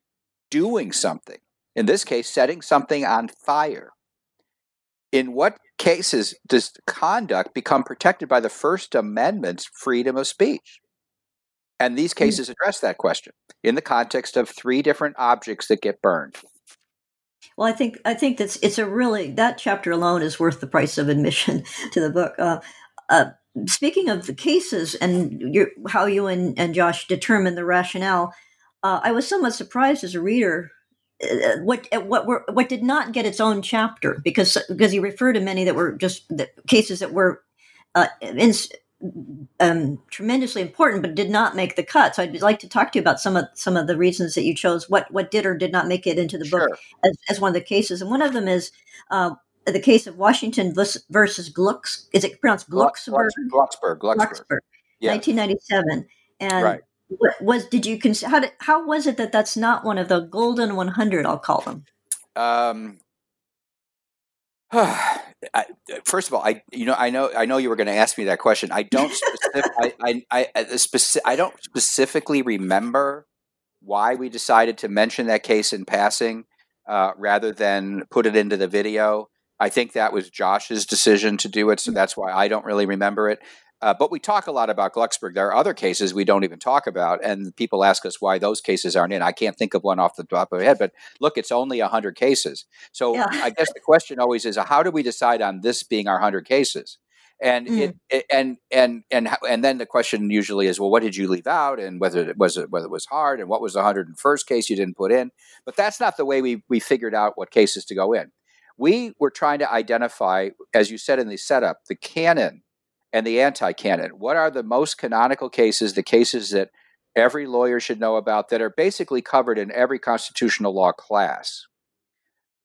doing something, in this case, setting something on fire, in what cases does conduct become protected by the First Amendment's freedom of speech? And these hmm. cases address that question in the context of three different objects that get burned.
Well, I think I think that's it's a really that chapter alone is worth the price of admission to the book. Uh, uh, speaking of the cases and your, how you and, and Josh determined the rationale, uh, I was somewhat surprised as a reader uh, what what were what did not get its own chapter because because you refer to many that were just the cases that were uh, in, um, tremendously important, but did not make the cut. So I'd like to talk to you about some of some of the reasons that you chose. What what did or did not make it into the book as, as, one of the cases, and one of them is uh, the case of Washington versus Glucks. Is it pronounced Glucksberg?
Glucksberg. Glucksberg.
Glucksberg. Yeah. 1997. And right. was did you consider how did, how was it that that's not one of the golden 100? I'll call them. Um,
I, first of all, I you know I know I know you were going to ask me that question. I don't specific, I, I I speci- I don't specifically remember why we decided to mention that case in passing uh, rather than put it into the video. I think that was Josh's decision to do it, so that's why I don't really remember it. Uh, but we talk a lot about Glucksberg. There are other cases we don't even talk about, and people ask us why those cases aren't in. I can't think of one off the top of my head, but look, it's only 100 cases. So yeah. I guess the question always is how do we decide on this being our 100 cases? And mm. it, it, and and and and then the question usually is, well, what did you leave out, and whether it was whether it was hard, and what was the 101st case you didn't put in? But that's not the way we we figured out what cases to go in. We were trying to identify, as you said in the setup, the canon and the anti canon. What are the most canonical cases, the cases that every lawyer should know about that are basically covered in every constitutional law class?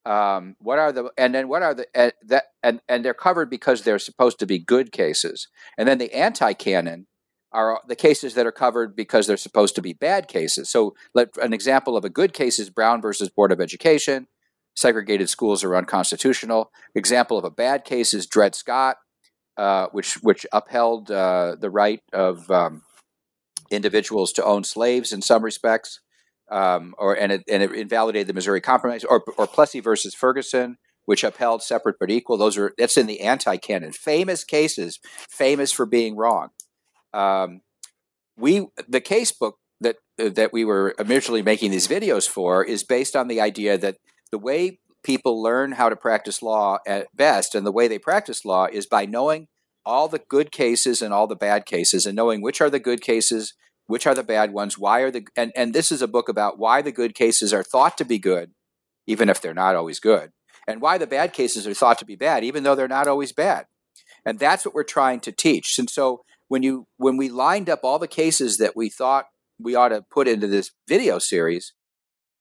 Um, what are the and then what are the uh, that and and they're covered because they're supposed to be good cases, and then the anti-canon are the cases that are covered because they're supposed to be bad cases. So, let, an example of a good case is Brown versus Board of Education. Segregated schools are unconstitutional. Example of a bad case is Dred Scott, uh, which which upheld uh, the right of um, individuals to own slaves in some respects, um, or and it, and it invalidated the Missouri Compromise, or or Plessy versus Ferguson, which upheld separate but equal. Those are that's in the anti-canon. Famous cases, famous for being wrong. Um, we the case book that that we were originally making these videos for is based on the idea that the way people learn how to practice law at best and the way they practice law is by knowing all the good cases and all the bad cases and knowing which are the good cases which are the bad ones why are the and, and this is a book about why the good cases are thought to be good even if they're not always good and why the bad cases are thought to be bad even though they're not always bad and that's what we're trying to teach and so when you when we lined up all the cases that we thought we ought to put into this video series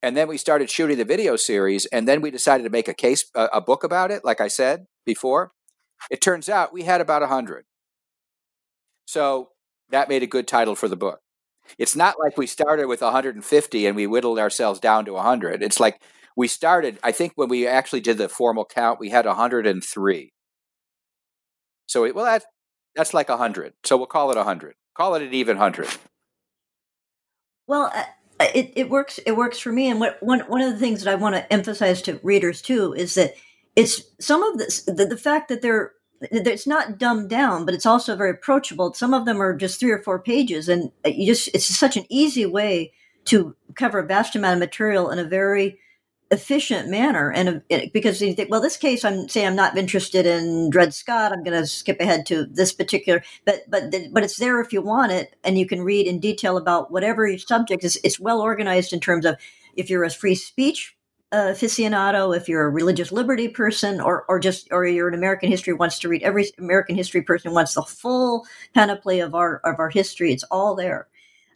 and then we started shooting the video series and then we decided to make a case a, a book about it like i said before. It turns out we had about 100 so that made a good title for the book. It's not like we started with 150 and we whittled ourselves down to 100 it's like we started i think when we actually did the formal count we had 103 so well that that's like 100 so we'll call it 100 call it an even 100
well uh, it, it works it works for me. And what one, one of the things that i want to emphasize to readers too is that it's some of this the, the fact that they're it's not dumbed down but it's also very approachable. Some of them are just three or four pages and uh, you just it's such an easy way to cover a vast amount of material in a very efficient manner. And because you think well this case i'm saying i'm not interested in dred scott i'm going to skip ahead to this particular but but but it's there if you want it and you can read in detail about whatever your subject is. It's well organized in terms of if you're a free speech uh, aficionado if you're a religious liberty person or or just or you're an american history wants to read every american history person wants the full panoply of our of our history. It's all there.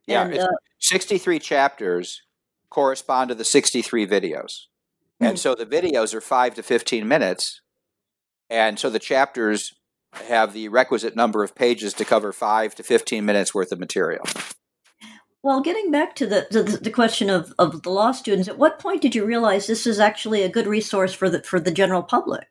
Yeah and, uh, 63 chapters correspond to the 63 videos. Mm-hmm. And hmm. so the videos are 5 to 15 minutes. And so the chapters have the requisite number of pages to cover 5 to 15 minutes worth of material.
Well, getting back to the, the, the question of, of the law students, at what point did you realize this is actually a good resource for the for the general public?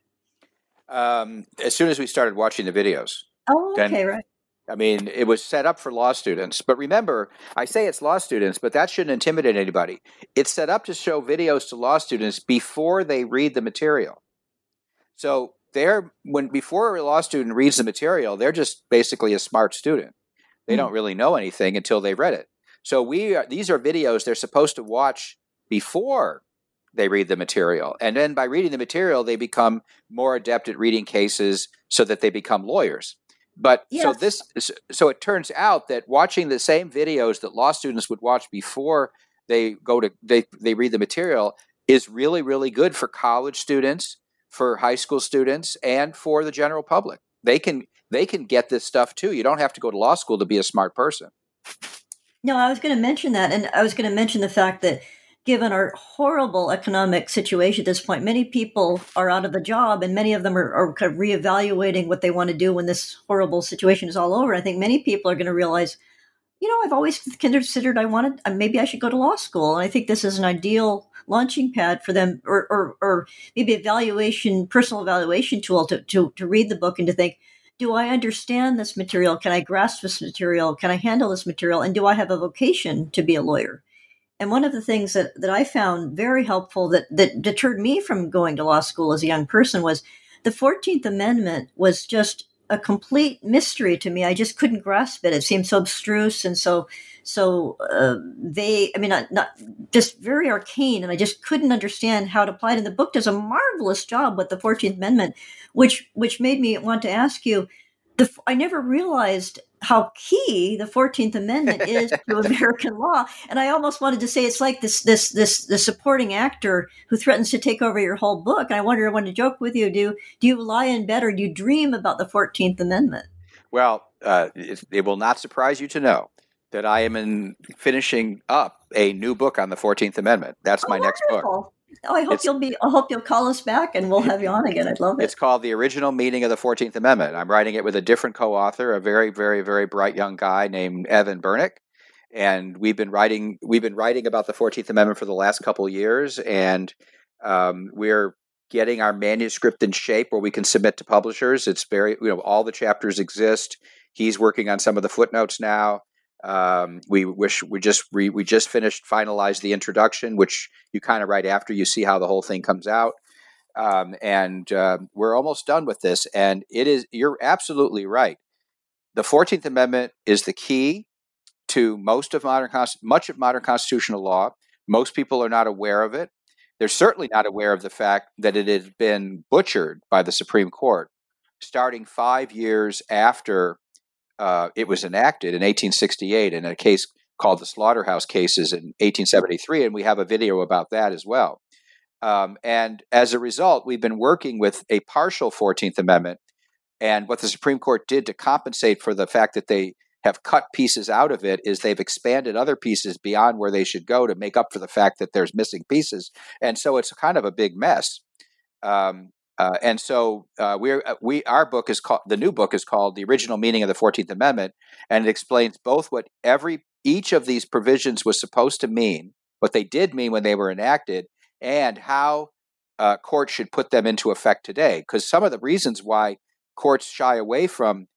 Um, as soon as we started watching the videos.
Oh, okay, then, right.
I mean, it was set up for law students. But remember, I say it's law students, but that shouldn't intimidate anybody. It's set up to show videos to law students before they read the material. So they're when before a law student reads the material, they're just basically a smart student. They mm-hmm. don't really know anything until they read it. So we are, these are videos they're supposed to watch before they read the material. And then by reading the material, they become more adept at reading cases so that they become lawyers. But yes. so this so it turns out that watching the same videos that law students would watch before they go to they they read the material is really really good for college students, for high school students and for the general public. They can they can get this stuff too. You don't have to go to law school to be a smart person.
No, I was going to mention that and I was going to mention the fact that given our horrible economic situation at this point, many people are out of a job and many of them are, are kind of reevaluating what they want to do when this horrible situation is all over. I think many people are going to realize, you know, I've always considered I wanted, uh, maybe I should go to law school. And I think this is an ideal launching pad for them or, or, or maybe evaluation, personal evaluation tool to, to, to read the book and to think, do I understand this material? Can I grasp this material? Can I handle this material? And do I have a vocation to be a lawyer? And one of the things that, that I found very helpful that, that deterred me from going to law school as a young person was the 14th Amendment was just a complete mystery to me. I just couldn't grasp it. It seemed so abstruse and so so uh, they i mean not, not just very arcane and i just couldn't understand how it applied and the book does a marvelous job with the 14th amendment which which made me want to ask you the, I never realized how key the Fourteenth Amendment is to American law, and I almost wanted to say it's like this this this the supporting actor who threatens to take over your whole book. And I wonder, I want to joke with you: do do you lie in bed or do you dream about the Fourteenth Amendment?
Well, uh, it, it, will not surprise you to know that I am in finishing up a new book on the Fourteenth Amendment. That's
oh,
my
wonderful.
next book.
Oh, I hope it's, you'll be. I hope you'll call us back, and we'll have you on again. I'd love it.
It's called the original meaning of the Fourteenth Amendment. I'm writing it with a different co-author, a very, very, very bright young guy named Evan Bernick, and we've been writing. We've been writing about the Fourteenth Amendment for the last couple years, and um, we're getting our manuscript in shape where we can submit to publishers. It's very, you know, all the chapters exist. He's working on some of the footnotes now. Um, we wish we just we, we just finished finalized the introduction, which you kind of write after you see how the whole thing comes out. Um, and uh, we're almost done with this. And it is you're absolutely right. The Fourteenth Amendment is the key to most of modern much of modern constitutional law. Most people are not aware of it. They're certainly not aware of the fact that it has been butchered by the Supreme Court, starting five years after uh, it was enacted in 1868 in a case called the Slaughterhouse Cases in 1873, and we have a video about that as well. Um, and as a result, we've been working with a partial 14th Amendment. And what the Supreme Court did to compensate for the fact that they have cut pieces out of it is they've expanded other pieces beyond where they should go to make up for the fact that there's missing pieces. And so it's kind of a big mess. Um, uh, and so uh, we're uh, we our book is called the new book is called the original meaning of the Fourteenth Amendment, and it explains both what every each of these provisions was supposed to mean, what they did mean when they were enacted, and how uh, courts should put them into effect today. Because some of the reasons why courts shy away from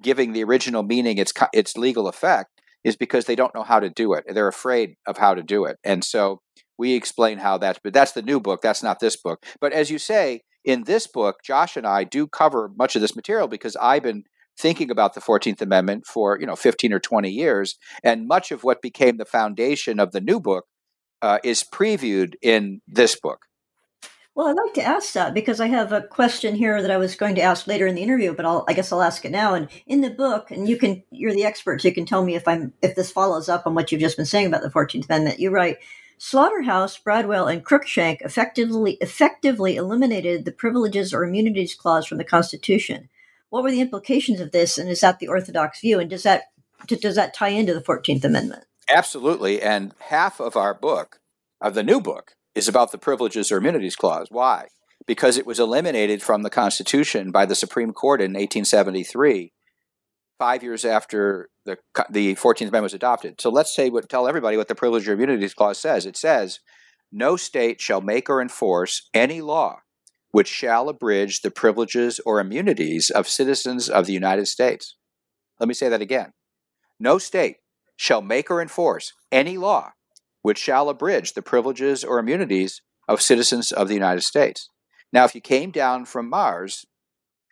giving the original meaning its its legal effect is because they don't know how to do it. They're afraid of how to do it, and so we explain how that's. But that's the new book. That's not this book. But as you say, in this book, Josh and I do cover much of this material because I've been thinking about the 14th Amendment for, you know, 15 or 20 years. And much of what became the foundation of the new book uh, is previewed in this book.
Well, I'd like to ask that because I have a question here that I was going to ask later in the interview, but I'll, I guess I'll ask it now. And in the book, and you can, you're the expert, so you can tell me if I'm, if this follows up on what you've just been saying about the 14th Amendment. You write, Slaughterhouse, Bradwell, and Cruikshank effectively effectively eliminated the privileges or immunities clause from the Constitution. What were the implications of this, and is that the orthodox view? And does that does that tie into the Fourteenth Amendment?
Absolutely. And half of our book, of the new book, is about the privileges or immunities clause. Why? Because it was eliminated from the Constitution by the Supreme Court in 1873 five years after the the Fourteenth Amendment was adopted. So let's say what tell everybody what the Privilege or Immunities Clause says. It says, "No state shall make or enforce any law which shall abridge the privileges or immunities of citizens of the United States." Let me say that again. No state shall make or enforce any law which shall abridge the privileges or immunities of citizens of the United States. Now, if you came down from Mars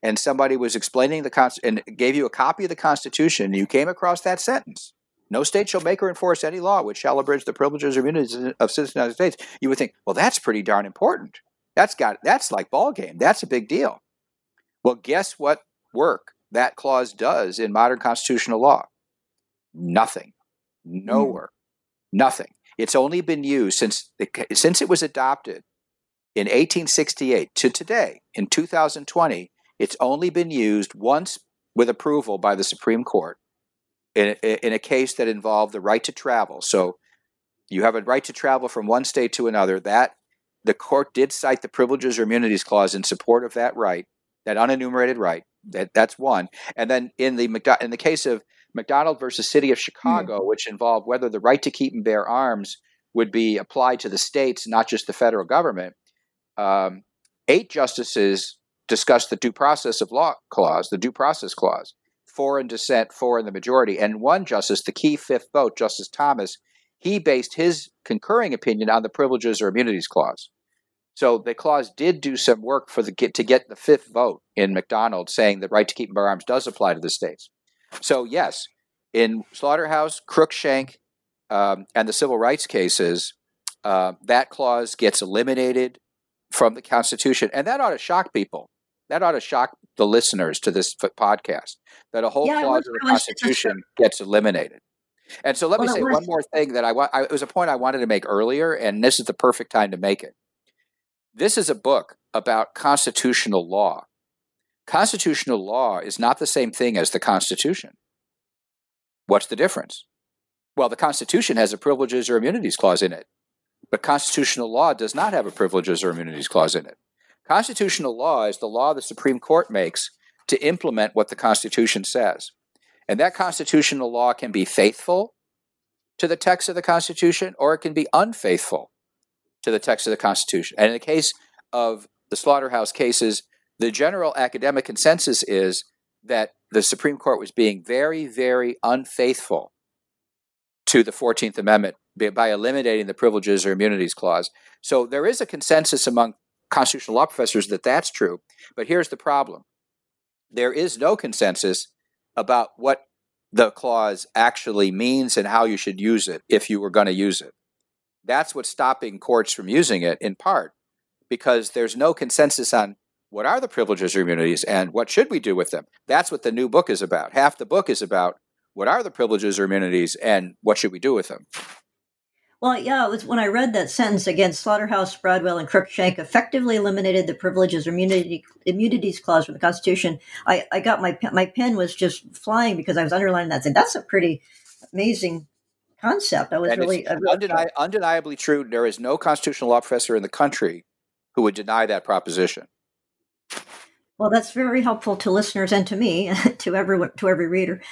and somebody was explaining the con- and gave you a copy of the Constitution, and you came across that sentence, no state shall make or enforce any law which shall abridge the privileges or immunities of citizens of the United States, you would think, well, that's pretty darn important. That's got that's like ball game. That's a big deal. Well, guess what work that clause does in modern constitutional law? Nothing. No mm. work. Nothing. It's only been used since the, since it was adopted in 1868 to today in 2020 it's only been used once with approval by the Supreme Court in, in a case that involved the right to travel. So you have a right to travel from one state to another. That the court did cite the Privileges or Immunities Clause in support of that right, that unenumerated right. That that's one. And then in the in the case of McDonald versus City of Chicago, mm-hmm. which involved whether the right to keep and bear arms would be applied to the states, not just the federal government. Um, eight justices discussed the due process of law clause, the due process clause, four in dissent, four in the majority. And one justice, the key fifth vote, Justice Thomas, he based his concurring opinion on the privileges or immunities clause. So the clause did do some work for the get to get the fifth vote in McDonald saying the right to keep and bear arms does apply to the states. So yes, in Slaughterhouse, Cruikshank, um, and the civil rights cases, uh, that clause gets eliminated from the Constitution, and that ought to shock people that ought to shock the listeners to this podcast that a whole yeah, clause of the Constitution gets eliminated. And so let well, me say one more thing that I want. It was a point I wanted to make earlier, and this is the perfect time to make it. This is a book about constitutional law. Constitutional law is not the same thing as the Constitution. What's the difference? Well, the Constitution has a privileges or immunities clause in it. But constitutional law does not have a privileges or immunities clause in it. Constitutional law is the law the Supreme Court makes to implement what the Constitution says. And that constitutional law can be faithful to the text of the Constitution or it can be unfaithful to the text of the Constitution. And in the case of the slaughterhouse cases, the general academic consensus is that the Supreme Court was being very, very unfaithful to the 14th Amendment by eliminating the privileges or immunities clause. So there is a consensus among constitutional law professors that that's true. But here's the problem there is no consensus about what the clause actually means and how you should use it if you were going to use it. That's what's stopping courts from using it in part because there's no consensus on what are the privileges or immunities and what should we do with them. That's what the new book is about. Half the book is about what are the privileges or immunities and what should we do with them.
Well, yeah, it was when I read that sentence again. Slaughterhouse, Bradwell, and Cruikshank effectively eliminated the privileges or immunity, immunities clause from the Constitution. I, I got my my pen was just flying because I was underlining that. Saying that's a pretty amazing concept. I was
and
really,
undeni- undeniably true. There is no constitutional law professor in the country who would deny that proposition.
Well, that's very helpful to listeners and to me, to everyone, to every reader.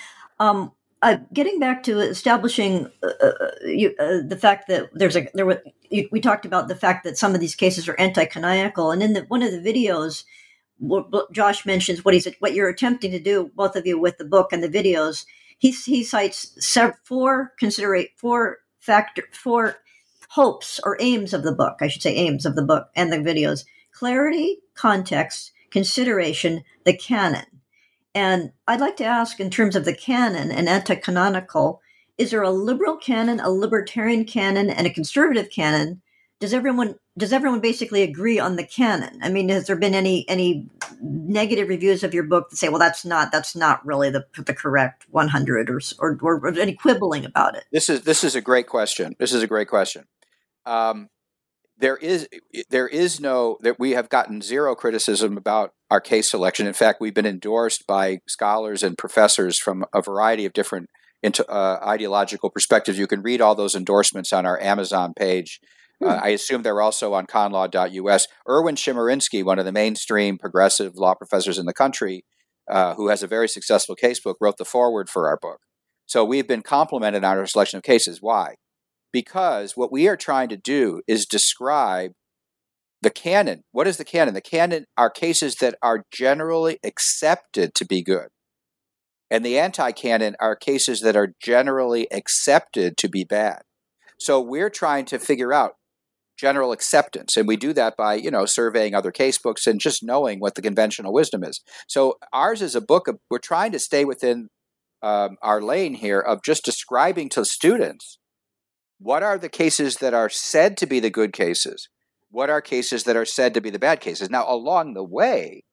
Um, uh, getting back to establishing uh, uh you, uh, the fact that there's a there were, you, we talked about the fact that some of these cases are anti-canonical, and in the, one of the videos, Josh mentions what he's what you're attempting to do, both of you, with the book and the videos. He he cites four considerate four factor four hopes or aims of the book. I should say aims of the book and the videos: clarity, context, consideration, the canon. And I'd like to ask, in terms of the canon and anti canonical, is there a liberal canon, a libertarian canon, and a conservative canon? Does everyone does everyone basically agree on the canon? I mean, has there been any any negative reviews of your book that say, well, that's not that's not really the the correct 100 or or, or any quibbling about it?
This is this is a great question. This is a great question. Um, there is there is no that we have gotten zero criticism about our case selection. In fact, we've been endorsed by scholars and professors from a variety of different into, uh, ideological perspectives. You can read all those endorsements on our Amazon page. Uh, hmm. I assume they're also on conlaw.us. Erwin Chemerinsky, one of the mainstream progressive law professors in the country, uh, who has a very successful casebook, wrote the foreword for our book. So we've been complimented on our selection of cases. Why? Because what we are trying to do is describe the canon. What is the canon? The canon are cases that are generally accepted to be good. And the anti canon are cases that are generally accepted to be bad. So we're trying to figure out general acceptance. And we do that by, you know, surveying other case books and just knowing what the conventional wisdom is. So ours is a book of, we're trying to stay within um, our lane here of just describing to students what are the cases that are said to be the good cases? What are cases that are said to be the bad cases? Now, along the way,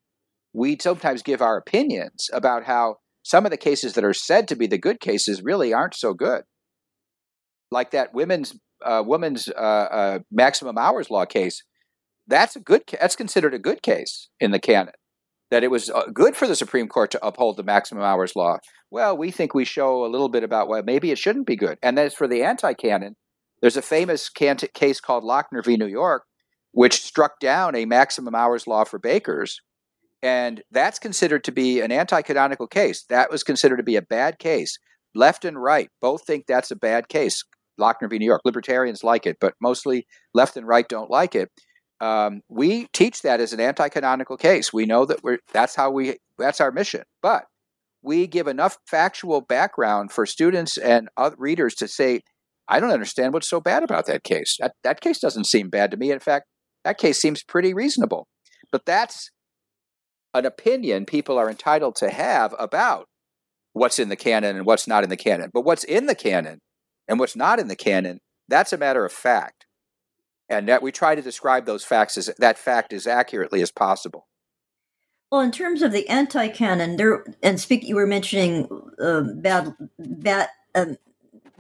we sometimes give our opinions about how some of the cases that are said to be the good cases really aren't so good. Like that women's uh, women's uh, uh, maximum hours law case, that's a good. That's considered a good case in the canon. That it was uh, good for the Supreme Court to uphold the maximum hours law. Well, we think we show a little bit about why maybe it shouldn't be good. And as for the anti-canon, there's a famous case called Lochner v. New York, which struck down a maximum hours law for bakers. And that's considered to be an anti canonical case. That was considered to be a bad case. Left and right both think that's a bad case. Lochner v. New York. Libertarians like it, but mostly left and right don't like it. Um, we teach that as an anti canonical case. We know that we're that's how we that's our mission. But we give enough factual background for students and readers to say I don't understand what's so bad about that case. That, that case doesn't seem bad to me. In fact, that case seems pretty reasonable. But that's an opinion people are entitled to have about what's in the canon and what's not in the canon. But what's in the canon and what's not in the canon, that's a matter of fact. And that we try to describe those facts as that fact as accurately as possible.
Well, in terms of the anti-canon, there and speak, you were mentioning uh, bad, bad, um,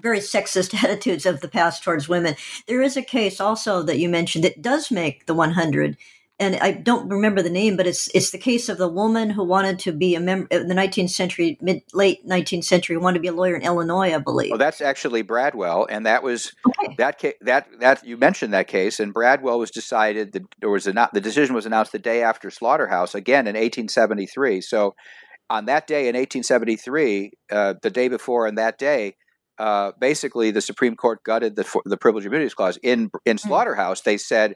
very sexist attitudes of the past towards women. There is a case also that you mentioned that does make the 100, and I don't remember the name, but it's it's the case of the woman who wanted to be a member in the 19th century, mid late 19th century, wanted to be a lawyer in Illinois, I believe.
Well, that's actually Bradwell, and that was okay. that ca- that that you mentioned that case, and Bradwell was decided that there was a, the decision was announced the day after Slaughterhouse, again in 1873. So, on that day in 1873, uh, the day before, and that day. Uh, basically, the Supreme Court gutted the the Privilege of Immunities Clause. In in hmm. Slaughterhouse, they said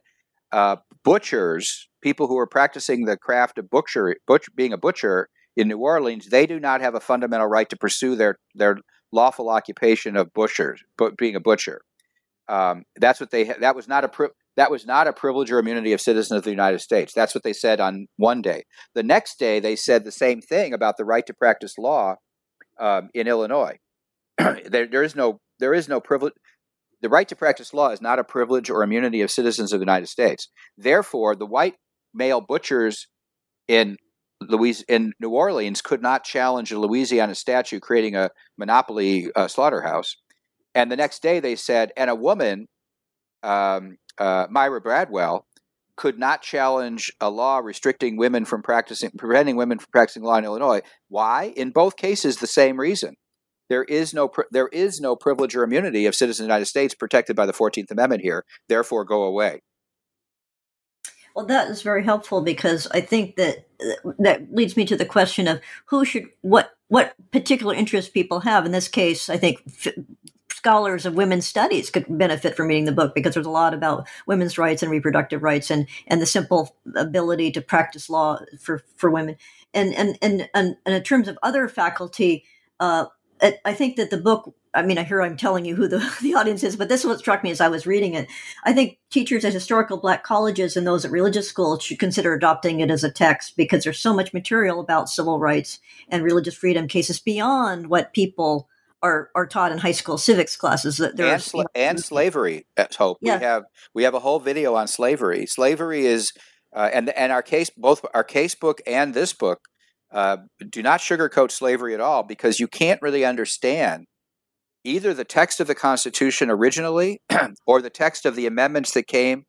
uh, butchers, people who are practicing the craft of butcher, butch, being a butcher in New Orleans, they do not have a fundamental right to pursue their their lawful occupation of butchers, but being a butcher. Um, that's what they. That was not a. Pri- that was not a privilege or immunity of citizens of the United States. That's what they said on one day. The next day, they said the same thing about the right to practice law um, in Illinois. there, there is no there is no privilege the right to practice law is not a privilege or immunity of citizens of the United States. Therefore, the white male butchers in Louis in New Orleans could not challenge a Louisiana statute creating a monopoly uh, slaughterhouse. And the next day, they said, and a woman, um, uh, Myra Bradwell, could not challenge a law restricting women from practicing, preventing women from practicing law in Illinois. Why? In both cases, the same reason there is no there is no privilege or immunity of citizens of the United States protected by the Fourteenth Amendment here. Therefore, go away.
Well, that is very helpful because I think that that leads me to the question of who should what what particular interests people have. In this case, I think f- scholars of women's studies could benefit from reading the book because there's a lot about women's rights and reproductive rights and and the simple ability to practice law for for women. And and and and, and in terms of other faculty. Uh, I think that the book, I mean, I hear I'm telling you who the, the audience is, but this is what struck me as I was reading it. I think teachers at historical black colleges and those at religious schools should consider adopting it as a text because there's so much material about civil rights and religious freedom cases beyond what people are, are taught in high school civics classes. That
there and, sl- and slavery. Hope yeah. we have we have a whole video on slavery. Slavery is uh, and and our case both our case book and this book uh, do not sugarcoat slavery at all because you can't really understand either the text of the Constitution originally or the text of the amendments that came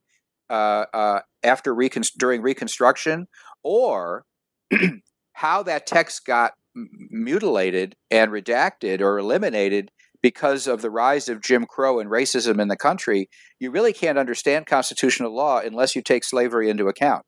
uh, uh, after recon- during Reconstruction, or how that text got mutilated and redacted or eliminated because of the rise of Jim Crow and racism in the country. You really can't understand constitutional law unless you take slavery into account.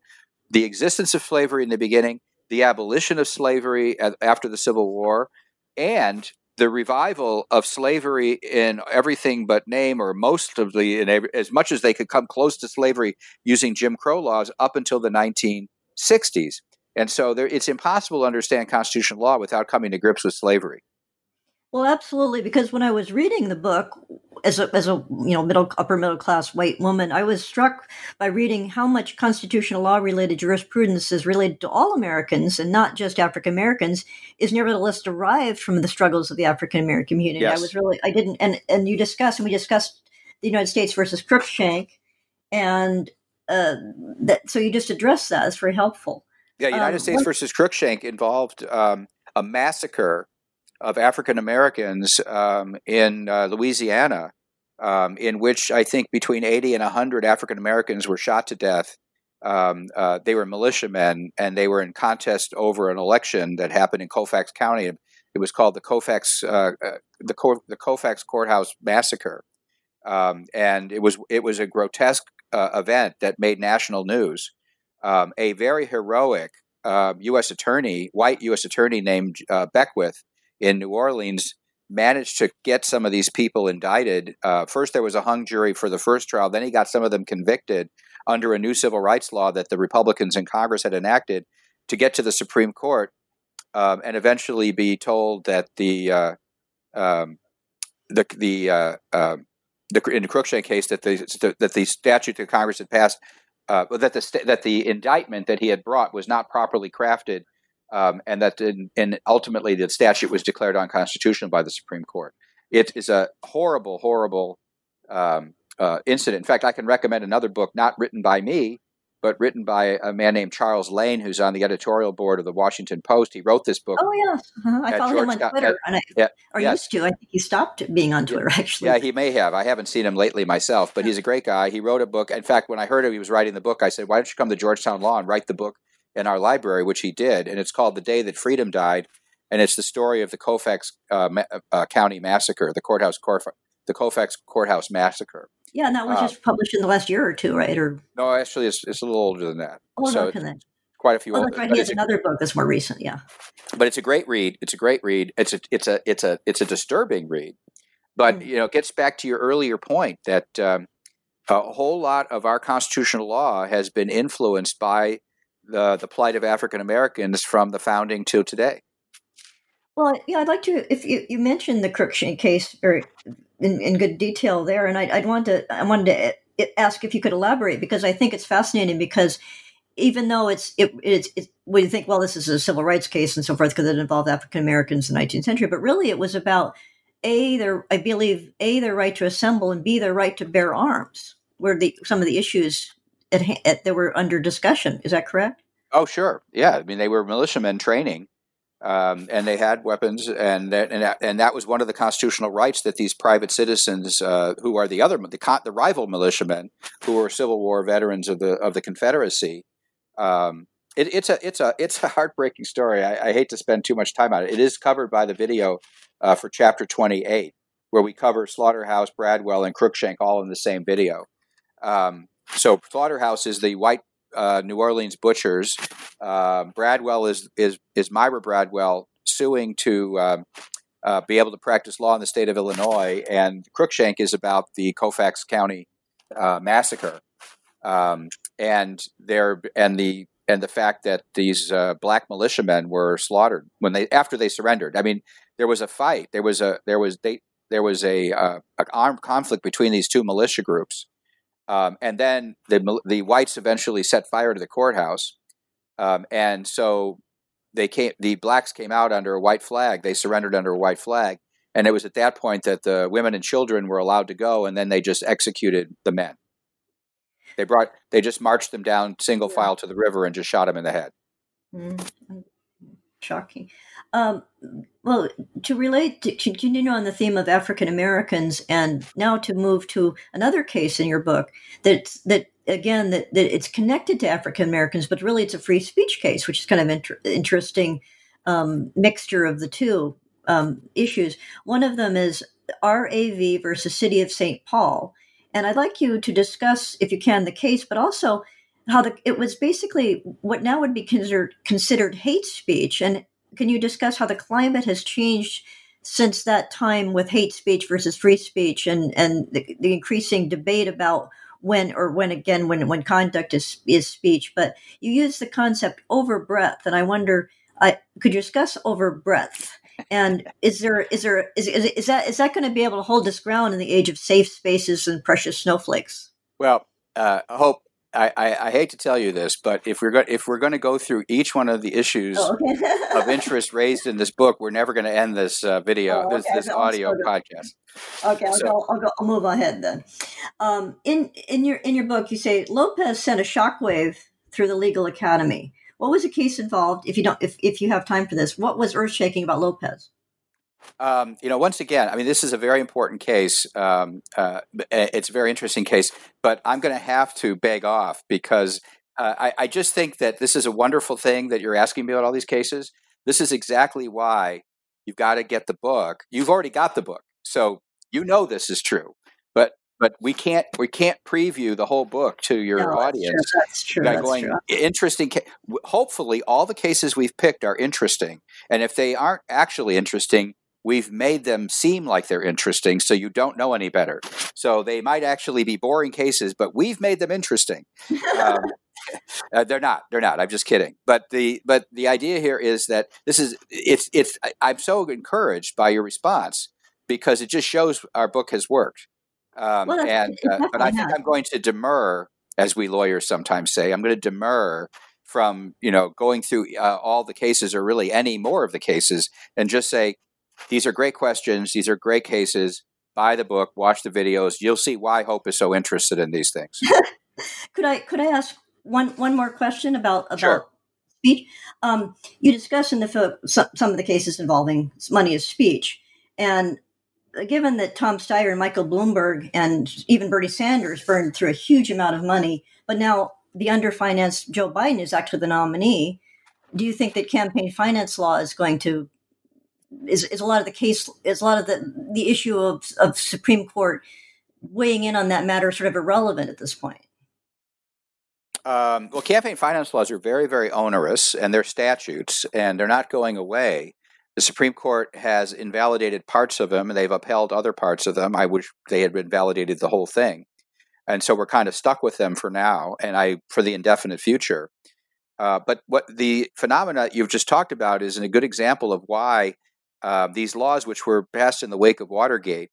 The existence of slavery in the beginning, the abolition of slavery after the Civil War, and the revival of slavery in everything but name, or most of the, every, as much as they could come close to slavery using Jim Crow laws up until the 1960s. And so there, it's impossible to understand constitutional law without coming to grips with slavery.
Well, absolutely, because when I was reading the book as a as a you know middle upper middle class white woman, I was struck by reading how much constitutional law related jurisprudence is related to all Americans and not just African Americans is nevertheless derived from the struggles of the African American community. Yes. I was really I didn't and and you discussed and we discussed the United States versus Cruikshank, and uh, that so you just addressed that. It's very helpful.
Yeah, United um, States versus Cruikshank involved um, a massacre of African Americans um, in uh, Louisiana, um, in which I think between 80 and 100 African Americans were shot to death. Um, uh, they were militiamen and they were in contest over an election that happened in Colfax County. It was called the Colfax uh, uh the, Co- the Colfax Courthouse Massacre, um, and it was it was a grotesque uh, event that made national news. Um, a very heroic U.S. Um, attorney, white U.S. attorney named uh, Beckwith, in New Orleans managed to get some of these people indicted. Uh, first, there was a hung jury for the first trial. Then he got some of them convicted under a new civil rights law that the Republicans in Congress had enacted to get to the Supreme Court um, and eventually be told that the uh, um, the the, uh, um, the in the Cruikshank case that the that the statute that Congress had passed uh, that the that the indictment that he had brought was not properly crafted um, and that in, and ultimately the statute was declared unconstitutional by the Supreme Court. It is a horrible, horrible um, uh, incident. In fact, I can recommend another book not written by me, but written by a man named Charles Lane, who's on the editorial board of the Washington Post. He wrote this book.
Oh yes, uh-huh. I follow him on Twitter, at, and I, yeah, or yes. used to. I think he stopped being on Twitter actually.
Yeah, he may have. I haven't seen him lately myself, but he's a great guy. He wrote a book. In fact, when I heard him, he was writing the book. I said, "Why don't you come to Georgetown Law and write the book in our library?" Which he did, and it's called "The Day That Freedom Died." And it's the story of the Colfax uh, uh, County massacre, the courthouse, the Colfax courthouse massacre.
Yeah, and that was uh, just published in the last year or two, right? Or
no, actually, it's, it's a little older than that.
Older so than that.
Quite a few.
Oh, right. He has another book that's more recent. Yeah.
But it's a great read. It's a great read. It's a it's a it's a it's a disturbing read. But mm. you know, it gets back to your earlier point that um, a whole lot of our constitutional law has been influenced by the the plight of African Americans from the founding till today.
Well, yeah, I'd like to. If you, you mentioned the Cruikshank case, or in, in good detail there, and I'd, I'd want to I wanted to eh, ask if you could elaborate because I think it's fascinating because even though it's it, it's it, we think well this is a civil rights case and so forth because it involved African Americans in the 19th century, but really it was about a their I believe a their right to assemble and b their right to bear arms were the some of the issues at, at, that were under discussion. Is that correct?
Oh sure, yeah. I mean they were militiamen training um, and they had weapons, and that, and that, and that was one of the constitutional rights that these private citizens, uh, who are the other the, the rival militiamen, who were Civil War veterans of the of the Confederacy. Um, it, it's a it's a it's a heartbreaking story. I, I, hate to spend too much time on it. It is covered by the video uh, for chapter twenty eight, where we cover Slaughterhouse, Bradwell, and Cruikshank all in the same video. Um, so Slaughterhouse is the white uh, New Orleans butchers. Uh, Bradwell is is is Myra Bradwell suing to um, uh, be able to practice law in the state of Illinois, and Cruikshank is about the Colfax County uh, massacre, um, and there and the and the fact that these uh, black militiamen were slaughtered when they after they surrendered. I mean, there was a fight. There was a there was they there was a, uh, a armed conflict between these two militia groups um, and then the the whites eventually set fire to the courthouse, um, and so they came. The blacks came out under a white flag. They surrendered under a white flag, and it was at that point that the women and children were allowed to go, and then they just executed the men. They brought. They just marched them down single file to the river and just shot them in the head.
Mm-hmm. Shocking. Um, well, to relate, to continue on the theme of African Americans, and now to move to another case in your book that that again that, that it's connected to African Americans, but really it's a free speech case, which is kind of inter- interesting um, mixture of the two um, issues. One of them is RAV versus City of St. Paul, and I'd like you to discuss, if you can, the case, but also how the, it was basically what now would be considered considered hate speech and can you discuss how the climate has changed since that time with hate speech versus free speech and, and the, the increasing debate about when or when again when when conduct is is speech? But you use the concept over breadth and i wonder I, could you discuss over breadth and is there is there is, is, is that is that going to be able to hold its ground in the age of safe spaces and precious snowflakes?
Well uh, I hope I, I, I, hate to tell you this, but if we're go- if we're going to go through each one of the issues oh, okay. of interest raised in this book, we're never going to end this uh, video, oh, okay. this, this audio podcast.
Okay, I'll, so, go, I'll, go, I'll move ahead then. Um, in in your in your book, you say Lopez sent a shockwave through the legal academy. What was the case involved? If you don't, if if you have time for this, what was earth shaking about Lopez?
Um, you know, once again, I mean, this is a very important case. Um, uh, it's a very interesting case, but I'm going to have to beg off because uh, I, I, just think that this is a wonderful thing that you're asking me about all these cases. This is exactly why you've got to get the book. You've already got the book, so you know this is true. But but we can't we can't preview the whole book to your no, audience.
That's true. That's
going
true.
interesting. Hopefully, all the cases we've picked are interesting, and if they aren't actually interesting, we've made them seem like they're interesting so you don't know any better. So they might actually be boring cases, but we've made them interesting. Um, uh, they're not. They're not. I'm just kidding. But the but the idea here is that this is it's it's. I'm so encouraged by your response because it just shows our book has worked. Um, well, and uh, but I think I'm going to demur, as we lawyers sometimes say. I'm going to demur from you know going through uh, all the cases or really any more of the cases and just say these are great questions. These are great cases. Buy the book, watch the videos. You'll see why Hope is so interested in these things.
could I could I ask one one more question about about
Sure.
speech. Um, you discuss in the film some, some of the cases involving money as speech, and given that Tom Steyer and Michael Bloomberg and even Bernie Sanders burned through a huge amount of money, but now the underfinanced Joe Biden is actually the nominee. Do you think that campaign finance law is going to is, is a lot of the case is a lot of the the issue of, of Supreme Court weighing in on that matter sort of irrelevant at this point?
Um, well, campaign finance laws are very, very onerous, and they're statutes, and they're not going away. The Supreme Court has invalidated parts of them, and they've upheld other parts of them. I wish they had invalidated the whole thing, and so we're kind of stuck with them for now, and I for the indefinite future. Uh, but what the phenomena you've just talked about is a good example of why uh, these laws, which were passed in the wake of Watergate,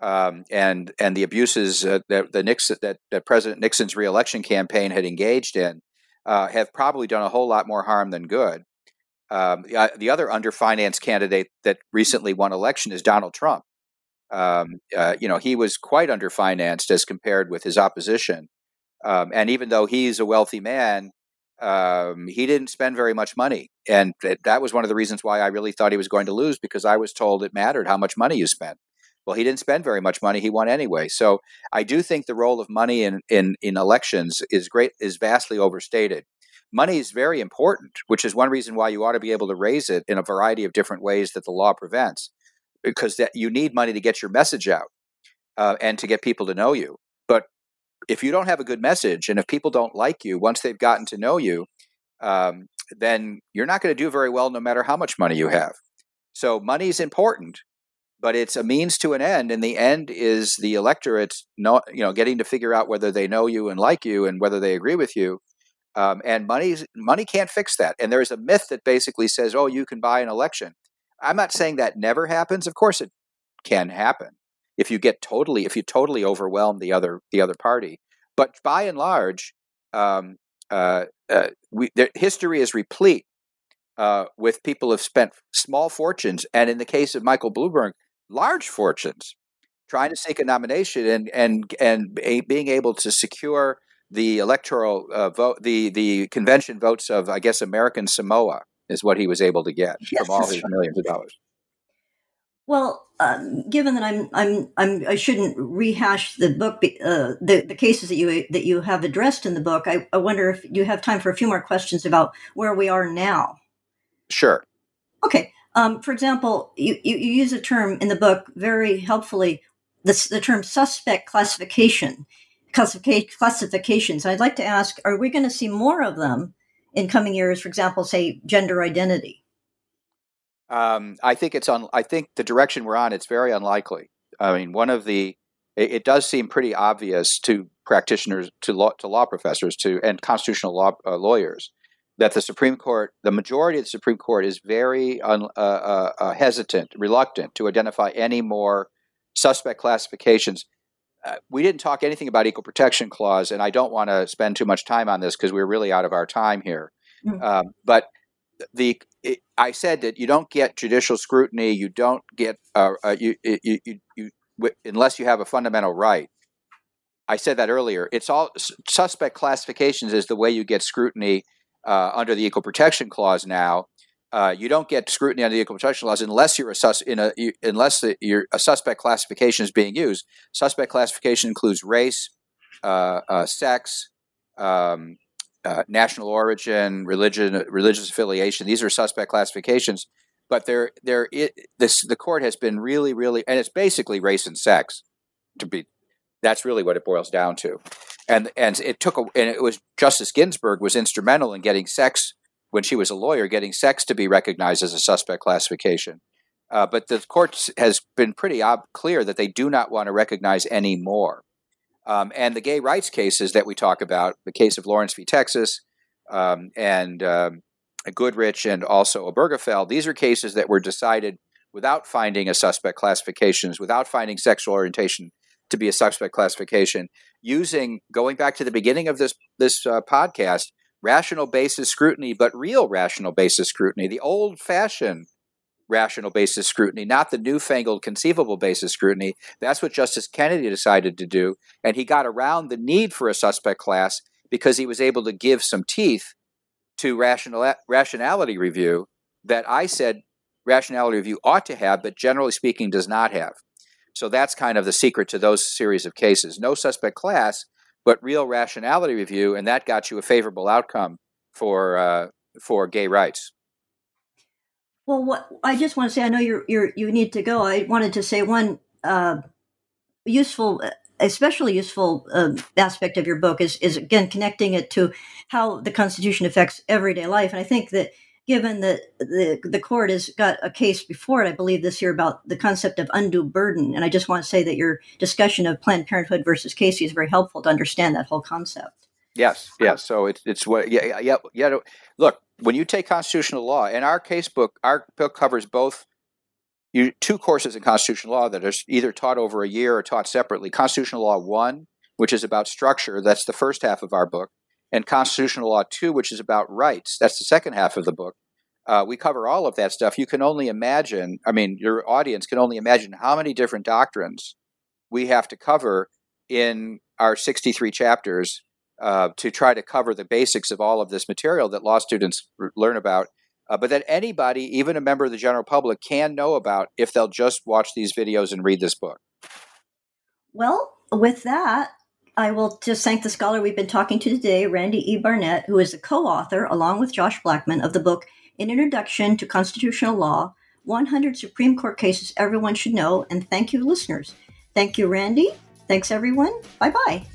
um, and and the abuses uh, that the Nixon that, that President Nixon's reelection campaign had engaged in uh, have probably done a whole lot more harm than good. Um, the, the other underfinanced candidate that recently won election is Donald Trump. Um, uh, you know, he was quite underfinanced as compared with his opposition, um, and even though he's a wealthy man, um, he didn't spend very much money, and th- that was one of the reasons why I really thought he was going to lose because I was told it mattered how much money you spent. Well, he didn't spend very much money; he won anyway. So I do think the role of money in in, in elections is great is vastly overstated. Money is very important, which is one reason why you ought to be able to raise it in a variety of different ways that the law prevents, because that you need money to get your message out uh, and to get people to know you. But if you don't have a good message, and if people don't like you once they've gotten to know you, um, then you're not going to do very well, no matter how much money you have. So money is important, but it's a means to an end, and the end is the electorate, not, you know, getting to figure out whether they know you and like you, and whether they agree with you. Um, and money money can't fix that. And there's a myth that basically says, "Oh, you can buy an election." I'm not saying that never happens. Of course, it can happen if you get totally if you totally overwhelm the other the other party. But by and large, um, uh, uh, we, the, history is replete uh, with people who have spent small fortunes, and in the case of Michael Bloomberg, large fortunes, trying to seek a nomination and and and a, being able to secure the electoral uh, vote, the the convention votes of I guess American Samoa is what he was able to get
Yes,
from all his
right.
millions of dollars.
Well, um, given that I'm, I'm, I'm, I shouldn't rehash the book, uh, the the cases that you that you have addressed in the book. I, I wonder if you have time for a few more questions about where we are now.
Sure.
Okay. Um, for example, you, you, you use a term in the book very helpfully, the, the term suspect classification, classifica- classifications. I'd like to ask, are we going to see more of them in coming years? For example, say gender identity.
Um, I think it's on. I think the direction we're on. It's very unlikely. I mean, one of the. It, it does seem pretty obvious to practitioners, to law, to law professors, to and constitutional law uh, lawyers, that the Supreme Court, the majority of the Supreme Court, is very un, uh, uh, uh, hesitant, reluctant to identify any more suspect classifications. Uh, we didn't talk anything about equal protection clause, and I don't want to spend too much time on this because we're really out of our time here.
Mm.
Um, but the it, I said that you don't get judicial scrutiny, you don't get uh, uh, you, you, you, you, wi- unless you have a fundamental right. I said that earlier. It's all suspect classifications is the way you get scrutiny uh, under the Equal Protection Clause now. Uh, you don't get scrutiny under the Equal Protection Clause unless you're a sus- in a you, unless the, you're, a suspect classification is being used. Suspect classification includes race, uh, uh, sex, um, uh, national origin, religion, religious affiliation. These are suspect classifications, but they're they're it, this the court has been really really, and it's basically race and sex. To be, that's really what it boils down to, and and it took a, and it was Justice Ginsburg was instrumental in getting sex when she was a lawyer, getting sex to be recognized as a suspect classification. Uh, but the court has been pretty ob- clear that they do not want to recognize any more. Um, and the gay rights cases that we talk about, the case of Lawrence v. Texas um, and um, Goodridge and also Obergefell, these are cases that were decided without finding a suspect classifications, without finding sexual orientation to be a suspect classification, using going back to the beginning of this this uh, podcast, rational basis scrutiny, but real rational basis scrutiny, the old fashioned rational basis scrutiny, not the newfangled conceivable basis scrutiny. That's what Justice Kennedy decided to do. And he got around the need for a suspect class because he was able to give some teeth to rational, rationality review that I said rationality review ought to have, but generally speaking does not have. So that's kind of the secret to those series of cases. No suspect class, but real rationality review, and that got you a favorable outcome for uh, for gay rights.
Well, what I just want to say, I know you're, you're you need to go. I wanted to say one uh, useful, especially useful uh, aspect of your book is is again connecting it to how the Constitution affects everyday life, and I think that given that the the court has got a case before it, I believe this year about the concept of undue burden, and I just want to say that your discussion of Planned Parenthood versus Casey is very helpful to understand that whole concept.
Yes, yes. So it's it's what yeah yeah yeah. Look, when you take constitutional law, and our case book, our book covers both you, two courses in constitutional law that are either taught over a year or taught separately. Constitutional Law 1, which is about structure, that's the first half of our book, and Constitutional Law 2, which is about rights, that's the second half of the book. Uh, we cover all of that stuff. You can only imagine, I mean, your audience can only imagine how many different doctrines we have to cover in our 63 chapters uh, to try to cover the basics of all of this material that law students r- learn about, uh, but that anybody, even a member of the general public, can know about if they'll just watch these videos and read this book.
Well, with that, I will just thank the scholar we've been talking to today, Randy E. Barnett, who is the co author, along with Josh Blackman, of the book An Introduction to Constitutional Law 100 Supreme Court Cases Everyone Should Know. And thank you, listeners. Thank you, Randy. Thanks, everyone. Bye bye.